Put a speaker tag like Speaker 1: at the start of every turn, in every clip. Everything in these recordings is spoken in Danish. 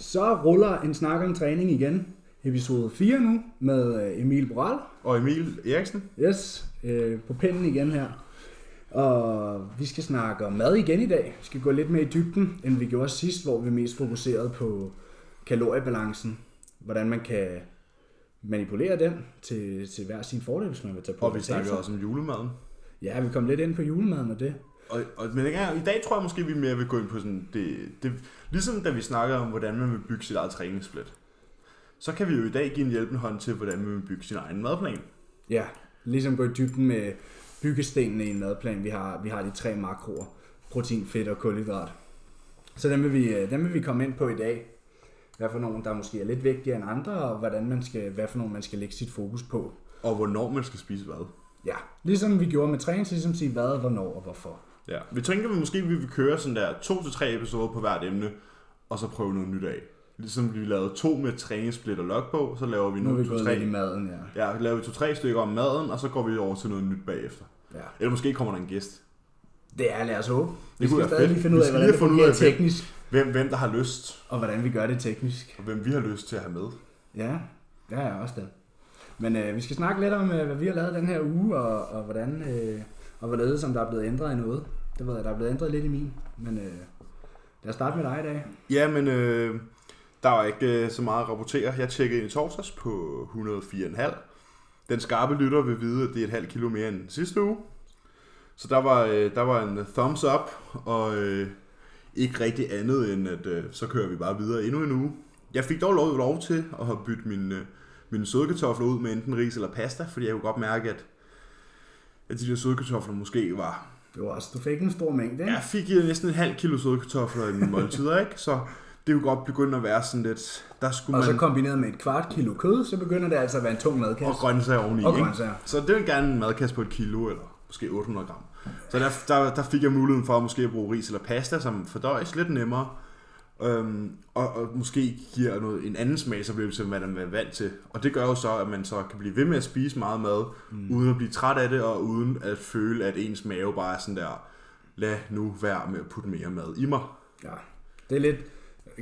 Speaker 1: Så ruller en snak om træning igen. Episode 4 nu med øh, Emil Boral.
Speaker 2: Og Emil Eriksen.
Speaker 1: Yes, øh, på pinden igen her. Og vi skal snakke om mad igen i dag. Vi skal gå lidt mere i dybden, end vi gjorde sidst, hvor vi mest fokuserede på kaloriebalancen. Hvordan man kan manipulere den til, til hver sin fordel, hvis man vil tage på.
Speaker 2: Og vi snakkede også om julemaden.
Speaker 1: Ja, vi kom lidt ind på julemaden og det.
Speaker 2: Og, og, men ikke, i dag tror jeg måske, vi mere vil gå ind på sådan, det, det, ligesom da vi snakker om, hvordan man vil bygge sit eget træningssplit. Så kan vi jo i dag give en hjælpende hånd til, hvordan man vil bygge sin egen madplan.
Speaker 1: Ja, ligesom gå i dybden med byggestenene i en madplan. Vi har, vi har de tre makroer. Protein, fedt og kulhydrat. Så dem vil, vi, øh, dem vil vi komme ind på i dag. Hvad for nogle, der måske er lidt vigtigere end andre, og hvordan man skal, hvad for nogle, man skal lægge sit fokus på.
Speaker 2: Og hvornår man skal spise hvad.
Speaker 1: Ja, ligesom vi gjorde med træning, så ligesom sige hvad, hvornår og hvorfor.
Speaker 2: Ja. Vi tænker, at vi måske vi vil køre sådan der to til tre episoder på hvert emne, og så prøve noget nyt af. Ligesom vi lavede to med træningssplit og logbog, så laver vi
Speaker 1: Nu er vi
Speaker 2: nu to, tre,
Speaker 1: i maden, ja.
Speaker 2: ja, laver vi to-tre stykker om maden, og så går vi over til noget nyt bagefter.
Speaker 1: ja.
Speaker 2: Eller måske kommer der en gæst.
Speaker 1: Det er, lad os håbe. Vi
Speaker 2: kunne
Speaker 1: skal stadig
Speaker 2: fedt.
Speaker 1: lige finde
Speaker 2: Vi
Speaker 1: ud af, hvordan det fungerer teknisk,
Speaker 2: Hvem, hvem der har lyst,
Speaker 1: og hvordan vi gør det teknisk.
Speaker 2: og hvem vi har lyst til at have med.
Speaker 1: Ja, det har jeg også det. Men øh, vi skal snakke lidt om, øh, hvad vi har lavet den her uge, og, og hvordan øh, og hvorledes, om der er blevet ændret i noget. Det ved jeg, der er blevet ændret lidt i min, men øh, lad os starte med dig i dag.
Speaker 2: Ja, men øh, der var ikke øh, så meget at rapportere. Jeg tjekkede ind i torsdags på 104,5. Den skarpe lytter vil vide, at det er et halvt kilo mere end sidste uge. Så der var, øh, der var en thumbs up, og øh, ikke rigtig andet end, at øh, så kører vi bare videre endnu en uge. Jeg fik dog lov, lov til at have byttet min, øh, mine sødkartofler ud med enten ris eller pasta, fordi jeg kunne godt mærke, at, at de der sødkartofler måske var
Speaker 1: det var også, du fik en stor mængde, ikke?
Speaker 2: jeg fik jo næsten en halv kilo sødkartofler i mine måltider, ikke? Så det kunne godt begynde at være sådan lidt... Der skulle
Speaker 1: Og så
Speaker 2: man...
Speaker 1: kombineret med et kvart kilo kød, så begynder det altså at være en tung madkasse.
Speaker 2: Og grøntsager oveni,
Speaker 1: Og
Speaker 2: ikke?
Speaker 1: grøntsager.
Speaker 2: Så det vil gerne en madkasse på et kilo, eller måske 800 gram. Så der, der, der fik jeg muligheden for at måske at bruge ris eller pasta, som fordøjes lidt nemmere. Øhm, og, og, måske giver noget, en anden smagsoplevelse, end hvad man er vant til. Og det gør jo så, at man så kan blive ved med at spise meget mad, mm. uden at blive træt af det, og uden at føle, at ens mave bare er sådan der, lad nu være med at putte mere mad i mig.
Speaker 1: Ja, det er lidt...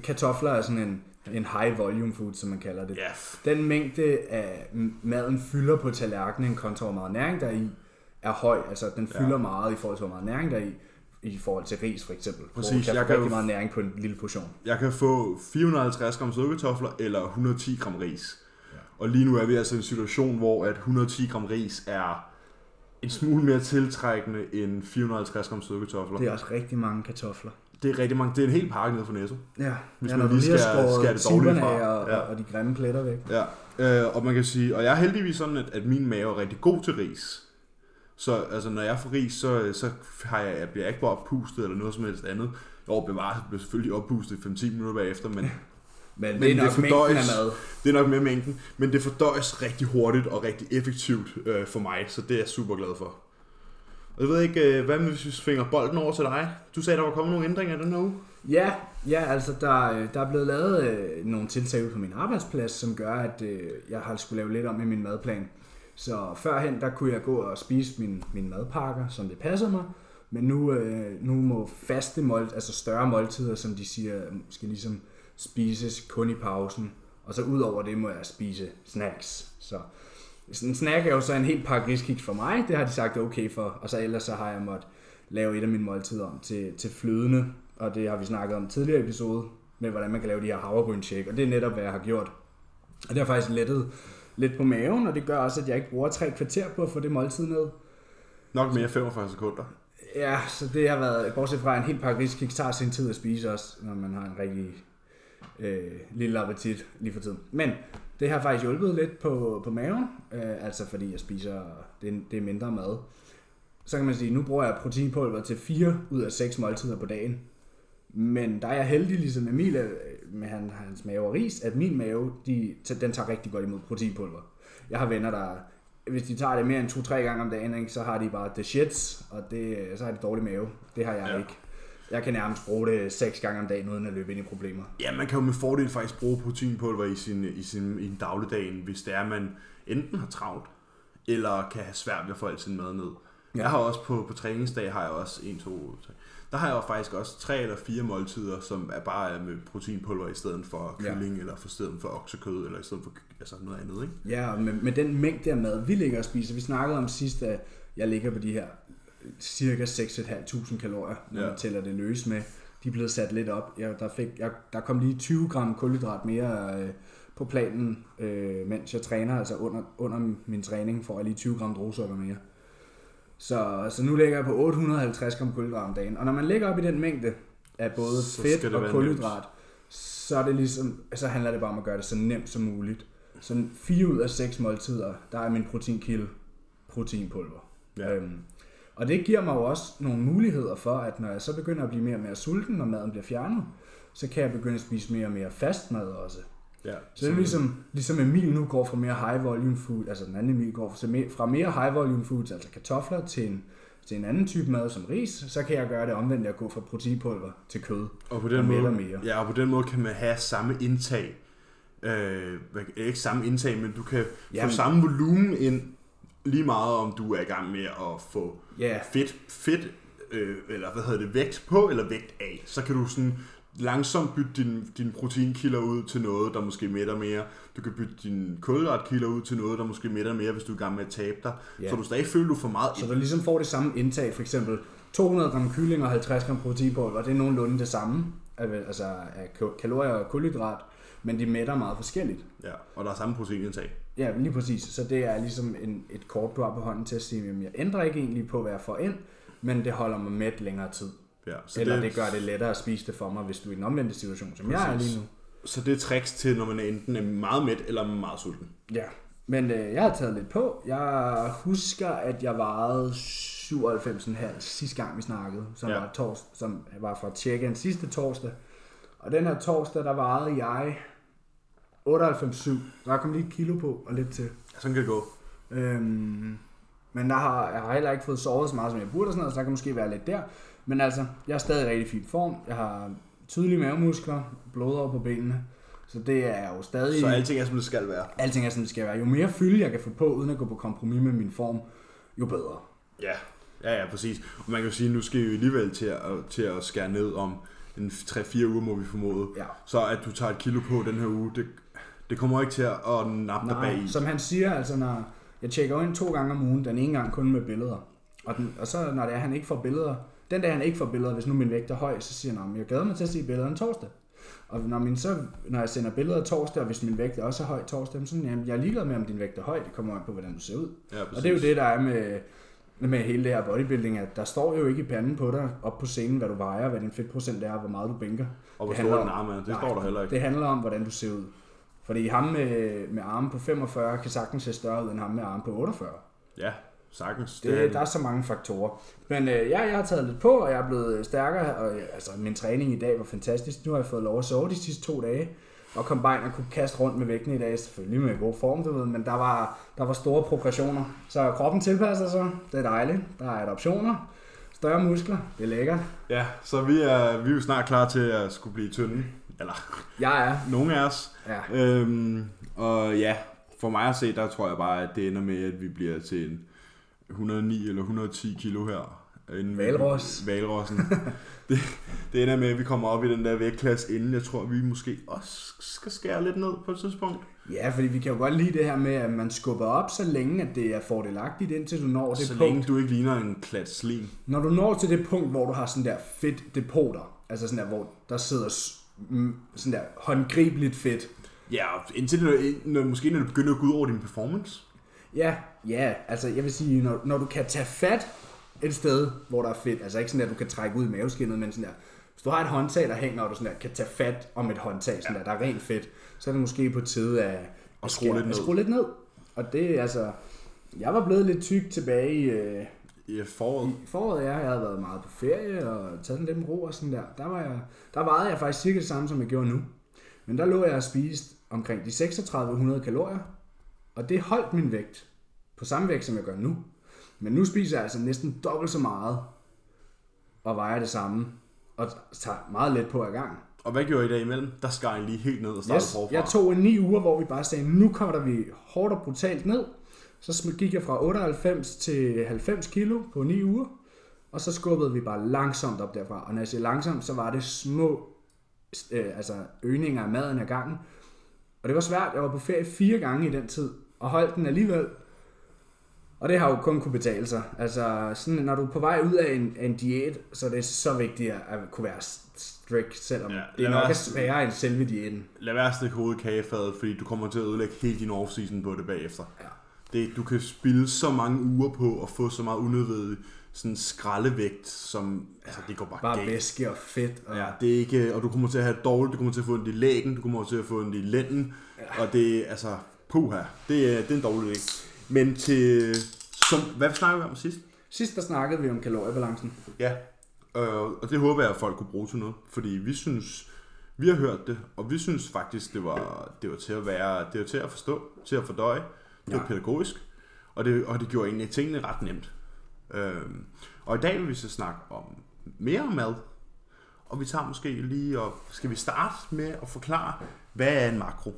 Speaker 1: Kartofler er sådan en, en high volume food, som man kalder det.
Speaker 2: Ja,
Speaker 1: Den mængde af maden fylder på tallerkenen kontra hvor meget næring der er i, er høj. Altså den fylder ja. meget i forhold til hvor meget næring der er i, i forhold til ris for eksempel.
Speaker 2: Præcis,
Speaker 1: Hvor du kan
Speaker 2: jeg
Speaker 1: få
Speaker 2: kan
Speaker 1: rigtig meget næring på en lille portion.
Speaker 2: Jeg kan få 450 gram sødkartofler eller 110 gram ris. Ja. Og lige nu er vi altså i en situation, hvor at 110 gram ris er en smule mere tiltrækkende end 450 gram sødkartofler.
Speaker 1: Det er også rigtig mange kartofler.
Speaker 2: Det er rigtig mange. Det er en hel pakke nede fra Netto.
Speaker 1: Ja,
Speaker 2: Hvis
Speaker 1: ja,
Speaker 2: man lige skal- skal det
Speaker 1: siverne
Speaker 2: fra.
Speaker 1: og,
Speaker 2: Ja.
Speaker 1: og, og de grimme pletter væk.
Speaker 2: Ja. Øh, og man kan sige, og jeg er heldigvis sådan, at, at min mave er rigtig god til ris. Så altså, når jeg får ris, så, så har jeg, jeg bliver ikke bare oppustet eller noget som helst andet. Jo, bevares, jeg bliver selvfølgelig oppustet i 5-10 minutter bagefter, men
Speaker 1: Men,
Speaker 2: Men
Speaker 1: det er nok
Speaker 2: det
Speaker 1: mængden af
Speaker 2: fordøjes.
Speaker 1: mad.
Speaker 2: Det er nok mere mængden, men det fordøjes rigtig hurtigt og rigtig effektivt øh, for mig, så det er jeg super glad for. Og jeg ved ikke, øh, hvad hvis vi svinger bolden over til dig? Du sagde, der var kommet nogle ændringer den her uge.
Speaker 1: Ja, ja altså der, øh, der er blevet lavet øh, nogle tiltag på min arbejdsplads, som gør, at øh, jeg har skulle lave lidt om i min madplan. Så førhen, der kunne jeg gå og spise min, min madpakker, som det passede mig. Men nu, øh, nu må faste måltider, altså større måltider, som de siger, skal ligesom spises kun i pausen. Og så ud over det må jeg spise snacks. Så en snack er jo så en helt pakke riskiks for mig. Det har de sagt okay for. Og så ellers så har jeg måttet lave et af mine måltider om til, til flydende. Og det har vi snakket om tidligere episode, med hvordan man kan lave de her havregryn Og det er netop, hvad jeg har gjort. Og det har faktisk lettet lidt på maven, og det gør også, at jeg ikke bruger tre kvarter på at få det måltid ned.
Speaker 2: Nok mere 45 sekunder.
Speaker 1: Ja, så det har været, bortset fra en helt pakke riskiks, tager sin tid at spise også, når man har en rigtig øh, lille appetit lige for tiden. Men det har faktisk hjulpet lidt på, på maven, øh, altså fordi jeg spiser, det, det er mindre mad. Så kan man sige, nu bruger jeg proteinpulver til 4 ud af 6 måltider på dagen. Men der er jeg heldig, ligesom Emil med han, hans mave og ris, at min mave, de, den tager rigtig godt imod proteinpulver. Jeg har venner, der, hvis de tager det mere end 2-3 gange om dagen, ikke, så har de bare the shits, og det, så har de dårlig mave. Det har jeg
Speaker 2: Ja.
Speaker 1: ikke. Jeg kan nærmest bruge det 6 gange om dagen, uden at løbe ind i problemer.
Speaker 2: Ja, man kan jo med fordel faktisk bruge proteinpulver i sin, i sin, i en dagligdagen, hvis det er, at man enten har travlt, eller kan have svært ved at få al sin mad ned. Jeg har også på, på træningsdag, har jeg også en, to, tre. Der har jeg faktisk også tre eller fire måltider, som er bare med proteinpulver i stedet for kylling, ja. eller for stedet for oksekød, eller i stedet for altså noget andet, ikke?
Speaker 1: Ja, og med, med den mængde af mad, vi ligger og spiser. Vi snakkede om sidst, at jeg ligger på de her cirka 6.500 kalorier, når ja. man tæller det løs med. De er blevet sat lidt op. Jeg, der, fik, jeg, der kom lige 20 gram kulhydrat mere øh, på planen, øh, mens jeg træner, altså under, under min træning, får jeg lige 20 gram druesukker mere. Så, så nu ligger jeg på 850 gram kulhydrat om dagen. Og når man ligger op i den mængde af både så fedt og kulhydrat, så, er det ligesom, så handler det bare om at gøre det så nemt som muligt. Så fire ud af seks måltider, der er min proteinkilde proteinpulver. Ja. Øhm, og det giver mig jo også nogle muligheder for, at når jeg så begynder at blive mere og mere sulten, når maden bliver fjernet, så kan jeg begynde at spise mere og mere fast mad også. Ja, så det er ligesom, ligesom Emil nu går fra mere high volume food, altså den anden Emil går fra mere high volume foods, altså kartofler, til en, til en anden type mad som ris, så kan jeg gøre det omvendt, at gå fra proteinpulver til kød.
Speaker 2: Og på den, og måde, mere. Ja, og på den måde kan man have samme indtag. Øh, ikke samme indtag, men du kan Jamen, få samme volumen ind, lige meget om du er i gang med at få yeah. fedt, fedt øh, eller hvad hedder det, vægt på eller vægt af. Så kan du sådan langsomt bytte din, din proteinkilder ud til noget, der måske mætter mere. Du kan bytte din kulhydratkilder ud til noget, der måske mætter mere, hvis du er i gang med at tabe dig. Ja. Så du stadig føler, du får meget
Speaker 1: Så du ligesom får det samme indtag, for eksempel 200 gram kylling og 50 gram proteinpulver, det er nogenlunde det samme, altså af kalorier og kulhydrat, men de mætter meget forskelligt.
Speaker 2: Ja, og der er samme proteinindtag.
Speaker 1: Ja, lige præcis. Så det er ligesom en, et kort, du har på hånden til at sige, at jeg ændrer ikke egentlig på, hvad jeg får ind, men det holder mig mæt længere tid. Ja, så Eller det, det gør det lettere at spise det for mig, hvis du er i en omvendt situation, som Præcis. jeg er lige nu.
Speaker 2: Så det er tricks til, når man enten er meget mæt eller meget sulten.
Speaker 1: Ja, men øh, jeg har taget lidt på. Jeg husker, at jeg vejede 97,5 sidste gang, vi snakkede, som, ja. var, tors, som var fra Tjekkien sidste torsdag. Og den her torsdag, der vejede jeg 98,7. Der kom lige et kilo på og lidt til.
Speaker 2: Ja, sådan kan det gå. Øhm,
Speaker 1: men der har, jeg har heller ikke fået sovet så meget, som jeg burde, og sådan noget, så der kan måske være lidt der. Men altså, jeg er stadig i rigtig fin form. Jeg har tydelige mavemuskler, blod over på benene. Så det er jo stadig...
Speaker 2: Så alting er, som det skal være?
Speaker 1: Alting er, som det skal være. Jo mere fylde jeg kan få på, uden at gå på kompromis med min form, jo bedre.
Speaker 2: Ja, ja, ja, præcis. Og man kan jo sige, at nu skal vi alligevel til at, til at skære ned om en 3-4 uger, må vi formode. Ja. Så at du tager et kilo på den her uge, det, det kommer ikke til at, at nappe dig bag i.
Speaker 1: som han siger, altså når jeg tjekker ind to gange om ugen, den ene gang kun med billeder. Og, den, og så når det er, han ikke får billeder, den dag han ikke får billeder, hvis nu min vægt er høj, så siger han, jeg glæder mig til at se billederne torsdag. Og når, min, så, når jeg sender billeder torsdag, og hvis min vægt er også er høj torsdag, så jamen, jeg er ligeglad med, om din vægt er høj, det kommer an på, hvordan du ser ud. Ja, og det er jo det, der er med, med hele det her bodybuilding, at der står jo ikke i panden på dig, op på scenen, hvad du vejer, hvad din fedtprocent er, hvor meget du bænker.
Speaker 2: Og hvor stor den arm er, det nej, står der heller ikke.
Speaker 1: Det handler om, hvordan du ser ud. Fordi ham med, med arme på 45 kan sagtens se større ud end ham med arme på 48.
Speaker 2: Ja, sagtens.
Speaker 1: Det, det, der er så mange faktorer. Men øh, ja, jeg har taget lidt på, og jeg er blevet stærkere. Og, altså, min træning i dag var fantastisk. Nu har jeg fået lov at sove de sidste to dage. Og Combine og kunne kaste rundt med vægten i dag, selvfølgelig med god form, du ved, men der var, der var store progressioner. Så kroppen tilpasser sig, det er dejligt. Der er adoptioner, større muskler, det er lækkert.
Speaker 2: Ja, så vi er, vi er jo snart klar til at skulle blive tynde. Eller,
Speaker 1: jeg er.
Speaker 2: Nogle af os. Ja. Øhm, og ja, for mig at se, der tror jeg bare, at det ender med, at vi bliver til en 109 eller 110 kilo her.
Speaker 1: Valros.
Speaker 2: Valrossen. det, det ender med, at vi kommer op i den der vægtklasse inden. Jeg tror, vi måske også skal skære lidt ned på et tidspunkt.
Speaker 1: Ja, fordi vi kan jo godt lide det her med, at man skubber op så længe, at det er fordelagtigt, indtil du når det
Speaker 2: så
Speaker 1: punkt.
Speaker 2: Så længe du ikke ligner en klat slim.
Speaker 1: Når du når til det punkt, hvor du har sådan der fedt depoter, altså sådan der, hvor der sidder sådan der håndgribeligt fedt.
Speaker 2: Ja, indtil det, når, måske når det begynder at gå ud over din performance.
Speaker 1: Ja, ja, altså jeg vil sige, når, når du kan tage fat et sted, hvor der er fedt, altså ikke sådan, at du kan trække ud i maveskinnet, men sådan der, hvis du har et håndtag, der hænger, og du sådan der, kan tage fat om et håndtag, sådan ja. der, der er rent fedt, så er det måske på tide at,
Speaker 2: at skrue lidt ned.
Speaker 1: skrue lidt ned. Og det altså, jeg var blevet lidt tyk tilbage i, øh,
Speaker 2: i foråret.
Speaker 1: I foråret, ja. Jeg havde været meget på ferie og taget lidt med ro og sådan der. Der, var jeg, der vejede jeg faktisk cirka det samme, som jeg gjorde nu. Men der lå jeg og spiste omkring de 3600 kalorier, og det holdt min vægt på samme vægt, som jeg gør nu. Men nu spiser jeg altså næsten dobbelt så meget, og vejer det samme, og tager meget let på ad gang.
Speaker 2: Og hvad gjorde I der imellem? Der skar I lige helt ned og startede yes, forfra.
Speaker 1: Jeg tog en ni uger, hvor vi bare sagde, nu kommer vi hårdt og brutalt ned, Så gik jeg fra 98 til 90 kilo på 9 uger, og så skubbede vi bare langsomt op derfra. Og når jeg siger langsomt, så var det små øh, altså øgninger af maden ad gangen. Og det var svært. Jeg var på ferie fire gange i den tid, og holdt den alligevel. Og det har jo kun kunne betale sig. Altså, sådan, når du er på vej ud af en, en diæt, så er det så vigtigt at kunne være strict, selvom
Speaker 2: Ja,
Speaker 1: det er nok er sværere end selve diæten.
Speaker 2: Lad være at stikke hovedet i kagefadet, fordi du kommer til at ødelægge hele din off-season på det bagefter.
Speaker 1: Ja.
Speaker 2: Det, du kan spille så mange uger på at få så meget unødvendig sådan skraldevægt, som altså, det går bare,
Speaker 1: Bare
Speaker 2: galt.
Speaker 1: væske og fedt. Og,
Speaker 2: Ja, det er ikke, og du kommer til at have det dårligt, du kommer til at få ondt i lægen, du kommer til at få ondt i lænden, ja. og det er, altså, puha, det er, det er en dårlig idé. Men til, som, hvad snakker vi om sidst?
Speaker 1: Sidst der snakkede vi om kaloriebalancen.
Speaker 2: Ja, øh, og det håber jeg, at folk kunne bruge til noget, fordi vi synes, vi har hørt det, og vi synes faktisk, det var, det var til at være, det var til at forstå, til at fordøje, det var
Speaker 1: Ja.
Speaker 2: pædagogisk, og det, og det gjorde egentlig tingene ret nemt. Øhm, og i dag vil vi så snakke om mere mad, og vi tager måske lige og skal vi starte med at forklare, hvad er en makro?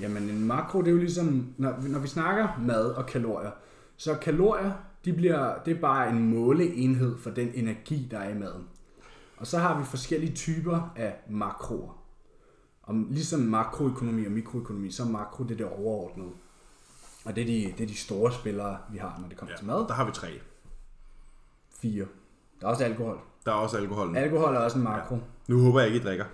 Speaker 1: Jamen en makro, det er jo ligesom, når, når vi snakker mad og kalorier, så kalorier, de bliver, det er bare en måleenhed for den energi, der er i maden. Og så har vi forskellige typer af makroer. Og ligesom makroøkonomi og mikroøkonomi, så er makro det er det overordnede. Og det er, de, det er de store spillere, vi har, når det kommer ja. til mad.
Speaker 2: Der har vi tre.
Speaker 1: Fire. Der er også alkohol.
Speaker 2: Der er også alkoholen.
Speaker 1: Alkohol er også en makro. Ja.
Speaker 2: Nu håber jeg ikke, I drikker.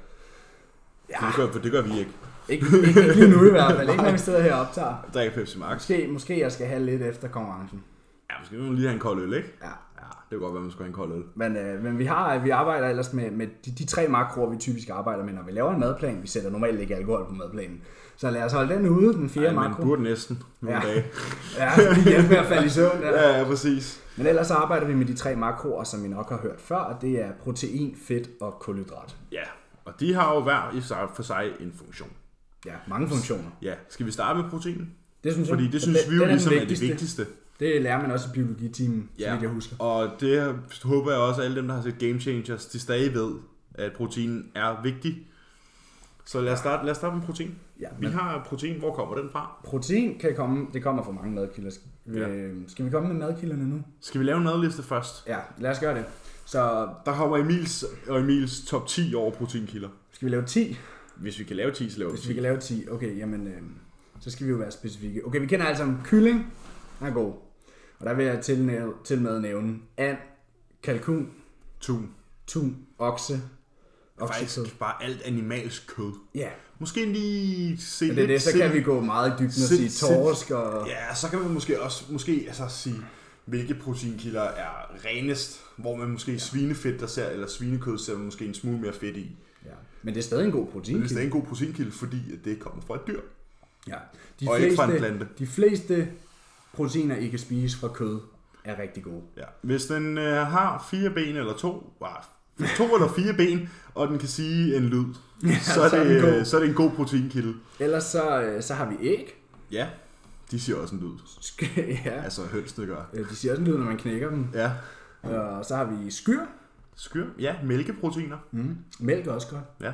Speaker 1: Ja.
Speaker 2: For det gør, for det gør vi ikke.
Speaker 1: Ikke, ikke, ikke lige nu i hvert fald. Ikke når vi sidder her og optager.
Speaker 2: Drikker Pepsi Max.
Speaker 1: Måske, måske jeg skal have lidt efter konkurrencen.
Speaker 2: Ja, måske man lige have en kold øl, ikke?
Speaker 1: Ja.
Speaker 2: Ja, det kan godt være, man skal have en kold øl.
Speaker 1: Men, øh, men vi, har, vi arbejder ellers med, med de, de tre makroer, vi typisk arbejder med, når vi laver en madplan. Vi sætter normalt ikke alkohol på madplanen. Så lad os holde den ude, den fjerde
Speaker 2: Ja, man
Speaker 1: makro.
Speaker 2: burde næsten nogle
Speaker 1: Ja.
Speaker 2: dage.
Speaker 1: Ja, vi hjælper med at falde i søvn. Der.
Speaker 2: Ja, ja, præcis.
Speaker 1: Men ellers arbejder vi med de tre makroer, som vi nok har hørt før, og det er protein, fedt og kulhydrat.
Speaker 2: Ja, og de har jo hver i sig for sig en funktion.
Speaker 1: Ja, mange funktioner.
Speaker 2: Ja, skal vi starte med protein?
Speaker 1: Det synes
Speaker 2: Fordi
Speaker 1: jeg.
Speaker 2: det
Speaker 1: Så
Speaker 2: synes
Speaker 1: den-
Speaker 2: vi jo ligesom er det
Speaker 1: vigtigste. Det lærer man også i biologitimen, så
Speaker 2: Ja.
Speaker 1: vidt jeg husker.
Speaker 2: Og det håber jeg også, at alle dem, der har set Game Changers, de stadig ved, at protein er vigtig. Så lad os starte, lad os starte med protein.
Speaker 1: Ja,
Speaker 2: Vi har protein, hvor kommer den fra?
Speaker 1: protein kan komme, det kommer fra mange madkilder.
Speaker 2: Ja.
Speaker 1: Øh, Skal vi komme med madkilderne nu?
Speaker 2: Skal vi lave en madliste først?
Speaker 1: Ja, lad os gøre det. Så
Speaker 2: Der kommer Emils og Emils top 10 over proteinkilder.
Speaker 1: skal vi lave 10?
Speaker 2: Hvis vi kan lave 10, så laver vi
Speaker 1: Hvis
Speaker 2: 10.
Speaker 1: vi kan lave 10, okay, jamen, øh, så skal vi jo være specifikke. Okay, vi kender alle sammen kylling, den er god. Og der vil jeg til, til med nævne and, kalkun,
Speaker 2: Tun.
Speaker 1: tun, okse, oksekød.
Speaker 2: Faktisk bare alt animalsk kød.
Speaker 1: Ja,
Speaker 2: Måske lige se
Speaker 1: men det det, så kan vi gå meget dybden og sige torsk og...
Speaker 2: Ja, så kan man måske også måske altså sige, hvilke proteinkilder er renest, hvor man måske ja. svinefedt, der ser, eller svinekød, ser man måske en smule mere fedt i.
Speaker 1: ja. Men det er stadig en god
Speaker 2: Men det er
Speaker 1: proteinkilde.
Speaker 2: stadig en god proteinkilde, fordi det kommer fra et dyr,
Speaker 1: Ja. De
Speaker 2: og ikke fra en plante.
Speaker 1: de fleste proteiner, I kan spise fra kød, er rigtig gode.
Speaker 2: Ja. Hvis den øh, har fire ben eller to, bare to eller fire ben, og den kan sige en lyd, så, er
Speaker 1: så er
Speaker 2: det,
Speaker 1: den god.
Speaker 2: øh, så er det en god proteinkilde.
Speaker 1: Ellers så, øh, så har vi æg.
Speaker 2: Ja, de siger også en lyd.
Speaker 1: ja.
Speaker 2: Altså hønsene gør.
Speaker 1: Øh, De siger også en lyd, når man knækker dem.
Speaker 2: Ja.
Speaker 1: Og så har vi skyr.
Speaker 2: Skyr. Ja, mælkeproteiner.
Speaker 1: Mm. Mælk er også godt.
Speaker 2: Ja.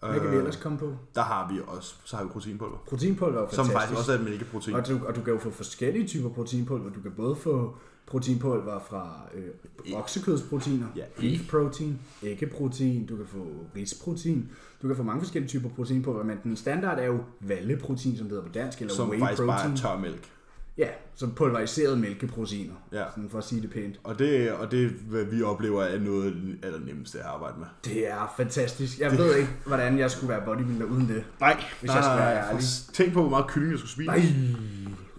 Speaker 1: Hvad kan vi ellers komme på?
Speaker 2: Der har vi også, så har vi proteinpulver.
Speaker 1: Proteinpulver er jo
Speaker 2: Som
Speaker 1: fantastisk.
Speaker 2: faktisk også er et mælkeprotein.
Speaker 1: Og du, og du kan jo få forskellige typer proteinpulver. Du kan både få proteinpulver fra øh, oksekødsproteiner,
Speaker 2: Ja.
Speaker 1: beef protein, æggeprotein, du kan få risprotein, du kan få mange forskellige typer proteinpulver, men den standard er jo valleprotein, som det hedder på dansk, eller
Speaker 2: Som
Speaker 1: whey
Speaker 2: faktisk bare
Speaker 1: protein.
Speaker 2: er tør mælk.
Speaker 1: Ja, som pulveriseret mælkeproteiner,
Speaker 2: Ja.
Speaker 1: sådan for at sige det pænt.
Speaker 2: Og det, og det, hvad vi oplever, er noget af det nemmeste at arbejde med.
Speaker 1: Det er fantastisk. Jeg ved ikke, hvordan jeg skulle være bodybuilder uden det.
Speaker 2: Nej,
Speaker 1: Hvis jeg skal være ærlig.
Speaker 2: Tænk på, hvor meget kylling jeg skulle spise.
Speaker 1: Nej.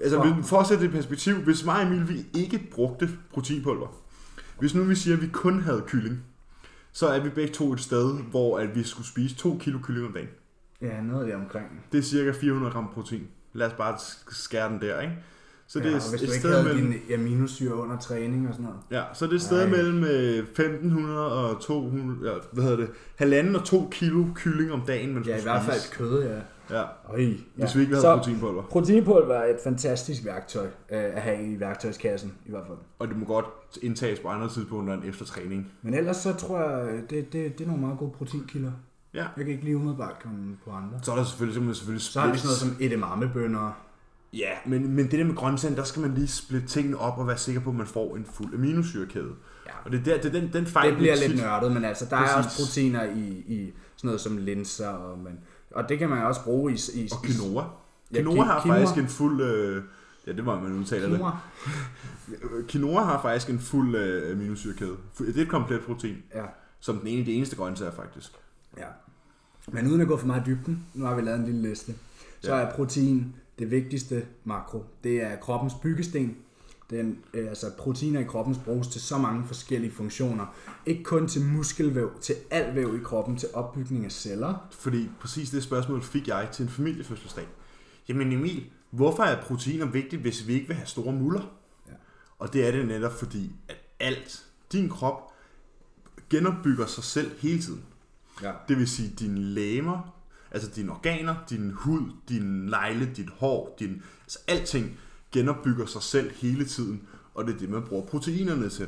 Speaker 2: Altså,
Speaker 1: For-
Speaker 2: for at sætte det i perspektiv, hvis mig og Emil, vi ikke brugte proteinpulver. Hvis nu vi siger, at vi kun havde kylling, så er vi begge to et sted, hvor at vi skulle spise 2 kilo kylling om dagen.
Speaker 1: Ja, noget der omkring.
Speaker 2: Det er cirka 400 gram protein. Lad os bare sk- skære den der, ikke? Så det
Speaker 1: ja,
Speaker 2: er
Speaker 1: hvis
Speaker 2: et
Speaker 1: du ikke havde
Speaker 2: mellem...
Speaker 1: din aminosyre under træning og sådan noget.
Speaker 2: Ja, så det er et sted
Speaker 1: Ej.
Speaker 2: mellem øh, 1500 og 200, ja, hvad hedder det, halvanden og to kilo kylling om dagen, man
Speaker 1: Ja, i hvert fald kød, ja.
Speaker 2: Ja,
Speaker 1: Øj, ja.
Speaker 2: hvis vi ikke havde
Speaker 1: Så
Speaker 2: proteinpulver.
Speaker 1: proteinpulver er et fantastisk værktøj øh, at have i værktøjskassen, i hvert fald.
Speaker 2: Og det må godt indtages på andre tidspunkter end efter træning.
Speaker 1: Men ellers så tror jeg, øh, det, det, det er nogle meget gode proteinkilder.
Speaker 2: Ja.
Speaker 1: Jeg kan ikke lige umiddelbart komme på andre.
Speaker 2: Så er der selvfølgelig, man selvfølgelig
Speaker 1: Så har vi sådan noget som edamamebønner.
Speaker 2: Ja, men, men det der med grøntsagen, der skal man lige splitte tingene op og være sikker på, at man får en fuld aminosyrekæde.
Speaker 1: Ja.
Speaker 2: Og det er, der, det er den, den fejl,
Speaker 1: Det bliver lidt
Speaker 2: tit-
Speaker 1: nørdet, men altså, der er
Speaker 2: Præcis.
Speaker 1: også proteiner i, i sådan noget som linser, og, man, og det kan man også bruge i... i
Speaker 2: Og quinoa.
Speaker 1: Ja,
Speaker 2: Quinoa har
Speaker 1: quinoa.
Speaker 2: faktisk en fuld... Øh, ja, det var man udtaler det.
Speaker 1: Quinoa.
Speaker 2: Quinoa har faktisk en fuld øh, aminosyrekæde. Det er et komplet protein,
Speaker 1: Ja,
Speaker 2: som den ene af de eneste grøntsager faktisk.
Speaker 1: ja. Men uden at gå for meget i dybden, nu har vi lavet en lille liste, så
Speaker 2: Ja.
Speaker 1: er protein det vigtigste makro. Det er kroppens byggesten. Den, øh, altså proteiner i kroppen bruges til så mange forskellige funktioner. Ikke kun til muskelvæv, til al væv i kroppen, til opbygning af celler.
Speaker 2: Fordi præcis det spørgsmål fik jeg til en familiefødselsdag. Jamen Emil, hvorfor er proteiner vigtigt, hvis vi ikke vil have store muller?
Speaker 1: Ja.
Speaker 2: Og det er det netop fordi, at alt, din krop, genopbygger sig selv hele tiden.
Speaker 1: Ja.
Speaker 2: Det vil sige, dine læmer, altså dine organer, din hud, din negle, dit hår, din, altså alting genopbygger sig selv hele tiden, og det er det, man bruger proteinerne til.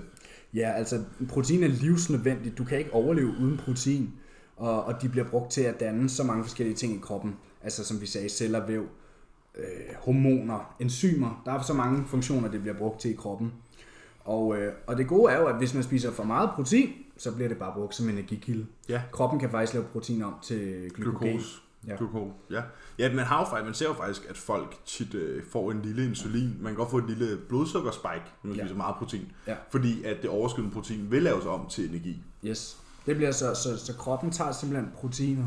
Speaker 1: Ja, altså protein er livsnødvendigt. Du kan ikke overleve uden protein. Og, og de bliver brugt til at danne så mange forskellige ting i kroppen. Altså som vi sagde, celler, væv, øh, hormoner, enzymer. Der er så mange funktioner, det bliver brugt til i kroppen. Og, øh, og det gode er jo, at hvis man spiser for meget protein, så bliver det bare brugt som energikilde.
Speaker 2: Ja.
Speaker 1: Kroppen kan faktisk lave protein om til glykogen.
Speaker 2: Glukose.
Speaker 1: Ja.
Speaker 2: Glukose, ja. Ja, man, har jo faktisk, man ser jo faktisk, at folk tit øh, får en lille insulin. Man kan godt få et lille blodsukkerspike, når man
Speaker 1: Ja.
Speaker 2: spiser meget protein.
Speaker 1: Ja.
Speaker 2: Fordi at det overskydende protein vil laves om til energi.
Speaker 1: Yes. Det bliver så, så, så kroppen tager simpelthen proteiner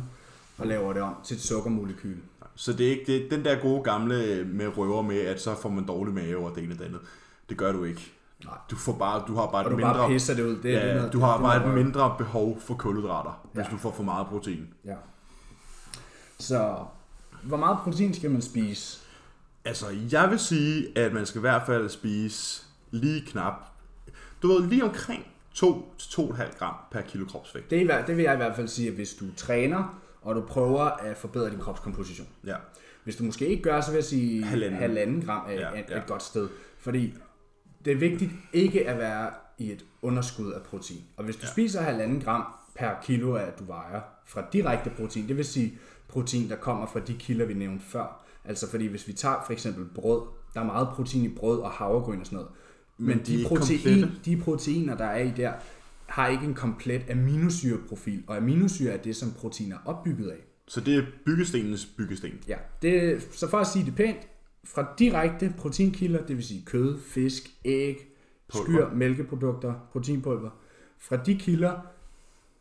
Speaker 1: og laver det om til et sukkermolekyl.
Speaker 2: Så det er ikke det, den der gode gamle øh, med røver med, at så får man dårlig mave og det ene og det andet. Det gør du ikke.
Speaker 1: Nej.
Speaker 2: Du, får bare, du har bare
Speaker 1: Og
Speaker 2: et
Speaker 1: du
Speaker 2: mindre...
Speaker 1: bare pisser det ud. Det, det
Speaker 2: ja,
Speaker 1: noget,
Speaker 2: du har
Speaker 1: det
Speaker 2: bare et mindre behov for kulhydrater, hvis
Speaker 1: Ja.
Speaker 2: du får for meget protein.
Speaker 1: Ja. Så hvor meget protein skal man spise?
Speaker 2: Altså, jeg vil sige, at man skal i hvert fald spise lige knap, du ved, lige omkring 2-2,5 gram per kilo kropsvægt.
Speaker 1: Det, er, det vil jeg i hvert fald sige, at hvis du træner, og du prøver at forbedre din kropskomposition.
Speaker 2: Ja.
Speaker 1: Hvis du måske ikke gør, så vil jeg sige
Speaker 2: Halvanden.
Speaker 1: halvanden gram er,
Speaker 2: ja,
Speaker 1: ja. et godt sted. Fordi det er vigtigt ikke at være i et underskud af protein. Og hvis du ja. spiser halvanden gram per kilo af, at du vejer fra direkte protein, det vil sige protein, der kommer fra de kilder, vi nævnte før. Altså fordi hvis vi tager for eksempel brød, der er meget protein i brød og havregryn og sådan noget. Men,
Speaker 2: Men de
Speaker 1: de, protein, de proteiner, der er i der, har ikke en komplet aminosyreprofil. Og aminosyre er det, som proteiner er opbygget af.
Speaker 2: Så det er byggestenens byggesten.
Speaker 1: Ja, det, så for at sige det pænt, fra direkte proteinkilder, det vil sige kød, fisk, æg,
Speaker 2: Pulver.
Speaker 1: skyr, mælkeprodukter, proteinpulver, fra de kilder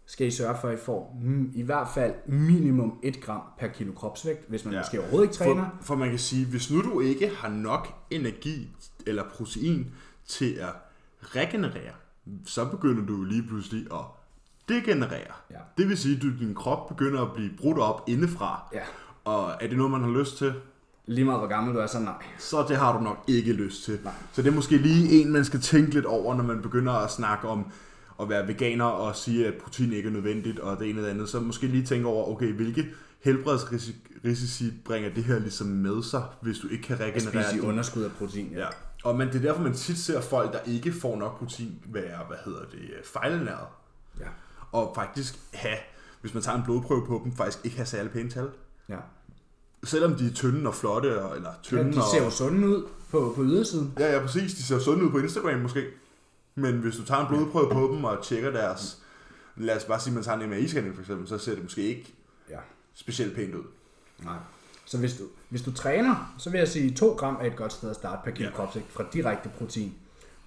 Speaker 1: skal I sørge for, at I får mm, i hvert fald minimum 1 gram per kilo kropsvægt, hvis man
Speaker 2: Ja.
Speaker 1: måske overhovedet ikke træner.
Speaker 2: For, for man kan sige, hvis nu du ikke har nok energi eller protein til at regenerere, så begynder du lige pludselig at degenerere.
Speaker 1: Ja.
Speaker 2: Det vil sige, at du, din krop begynder at blive brudt op indefra.
Speaker 1: Ja.
Speaker 2: Og er det noget, man har lyst til,
Speaker 1: Lige meget hvor gammel du er, så nej.
Speaker 2: så det har du nok ikke lyst til.
Speaker 1: Nej.
Speaker 2: Så det er måske lige en, man skal tænke lidt over, når man begynder at snakke om at være veganer og sige, at protein ikke er nødvendigt og det ene eller andet. Så måske lige tænke over, okay, hvilke helbredsrisici bringer det her ligesom med sig, hvis du ikke kan
Speaker 1: At
Speaker 2: regenerere
Speaker 1: spise i
Speaker 2: din-
Speaker 1: underskud af protein.
Speaker 2: Ja. Og men det er derfor, man tit ser folk, der ikke får nok protein, være, hvad hedder det, fejlernæret.
Speaker 1: ja.
Speaker 2: Og faktisk have, hvis man tager en blodprøve på dem, faktisk ikke have særlig pæne tal.
Speaker 1: ja.
Speaker 2: Selvom de er tynde og flotte, og- eller
Speaker 1: ja
Speaker 2: tynde
Speaker 1: de ser
Speaker 2: og...
Speaker 1: jo sunde ud på, på ydersiden.
Speaker 2: Ja, ja, præcis. De ser sunde ud på Instagram måske. Men hvis du tager en blodprøve på dem og tjekker deres... Lad os bare sige, at man tager en MRI-scanning for eksempel, så ser det måske ikke
Speaker 1: Ja.
Speaker 2: specielt pænt ud.
Speaker 1: Nej. Så hvis du, hvis du træner, så vil jeg sige, 2 gram er et godt sted at starte per kilo
Speaker 2: Ja.
Speaker 1: ja. kropsvægt fra direkte protein.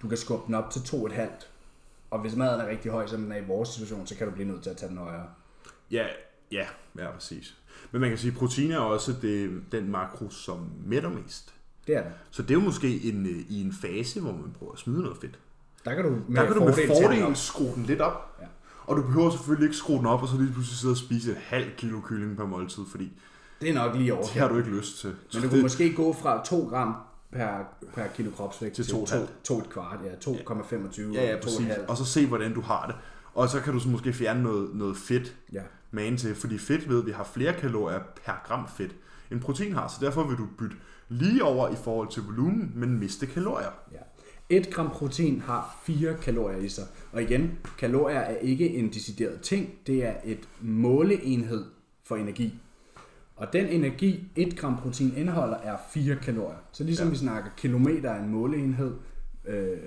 Speaker 1: Du kan skubbe den op til 2,5. Og hvis maden er rigtig høj, som den er i vores situation, så kan du blive nødt til at tage den højere.
Speaker 2: Ja, ja, ja, præcis. Men man kan sige, at protein er også det, den makro, som mætter mest.
Speaker 1: Det er det.
Speaker 2: Så det er jo måske en, øh, i en fase, hvor man prøver at smide noget fedt.
Speaker 1: Der kan du med
Speaker 2: Der kan du med
Speaker 1: den
Speaker 2: fordel
Speaker 1: op.
Speaker 2: skrue den lidt op.
Speaker 1: Ja.
Speaker 2: Og du behøver selvfølgelig ikke skrue den op, og så lige pludselig sidde og spise et halvt kilo kylling per måltid, fordi
Speaker 1: Det er nok lige over.
Speaker 2: det har du ikke lyst til.
Speaker 1: Men du
Speaker 2: det-
Speaker 1: kunne måske gå fra 2 gram per, per kilo kropsvægt
Speaker 2: Til
Speaker 1: til
Speaker 2: 2,5.
Speaker 1: 2 et kvart, ja, 2,25
Speaker 2: Ja, ja,
Speaker 1: og
Speaker 2: præcis.
Speaker 1: 2,5.
Speaker 2: Og så se, hvordan du har det. Og så kan du så måske fjerne noget, noget fedt
Speaker 1: Ja.
Speaker 2: Magen til, fordi fedt ved, vi har flere kalorier per gram fedt, end protein har. Så derfor vil du bytte lige over i forhold til volumen, men miste kalorier.
Speaker 1: Ja. 1 gram protein har 4 kalorier i sig. Og igen, kalorier er ikke en decideret ting, det er et måleenhed for energi. Og den energi, 1 gram protein indeholder, er 4 kalorier. Så ligesom
Speaker 2: Ja.
Speaker 1: vi snakker kilometer er en måleenhed, øh,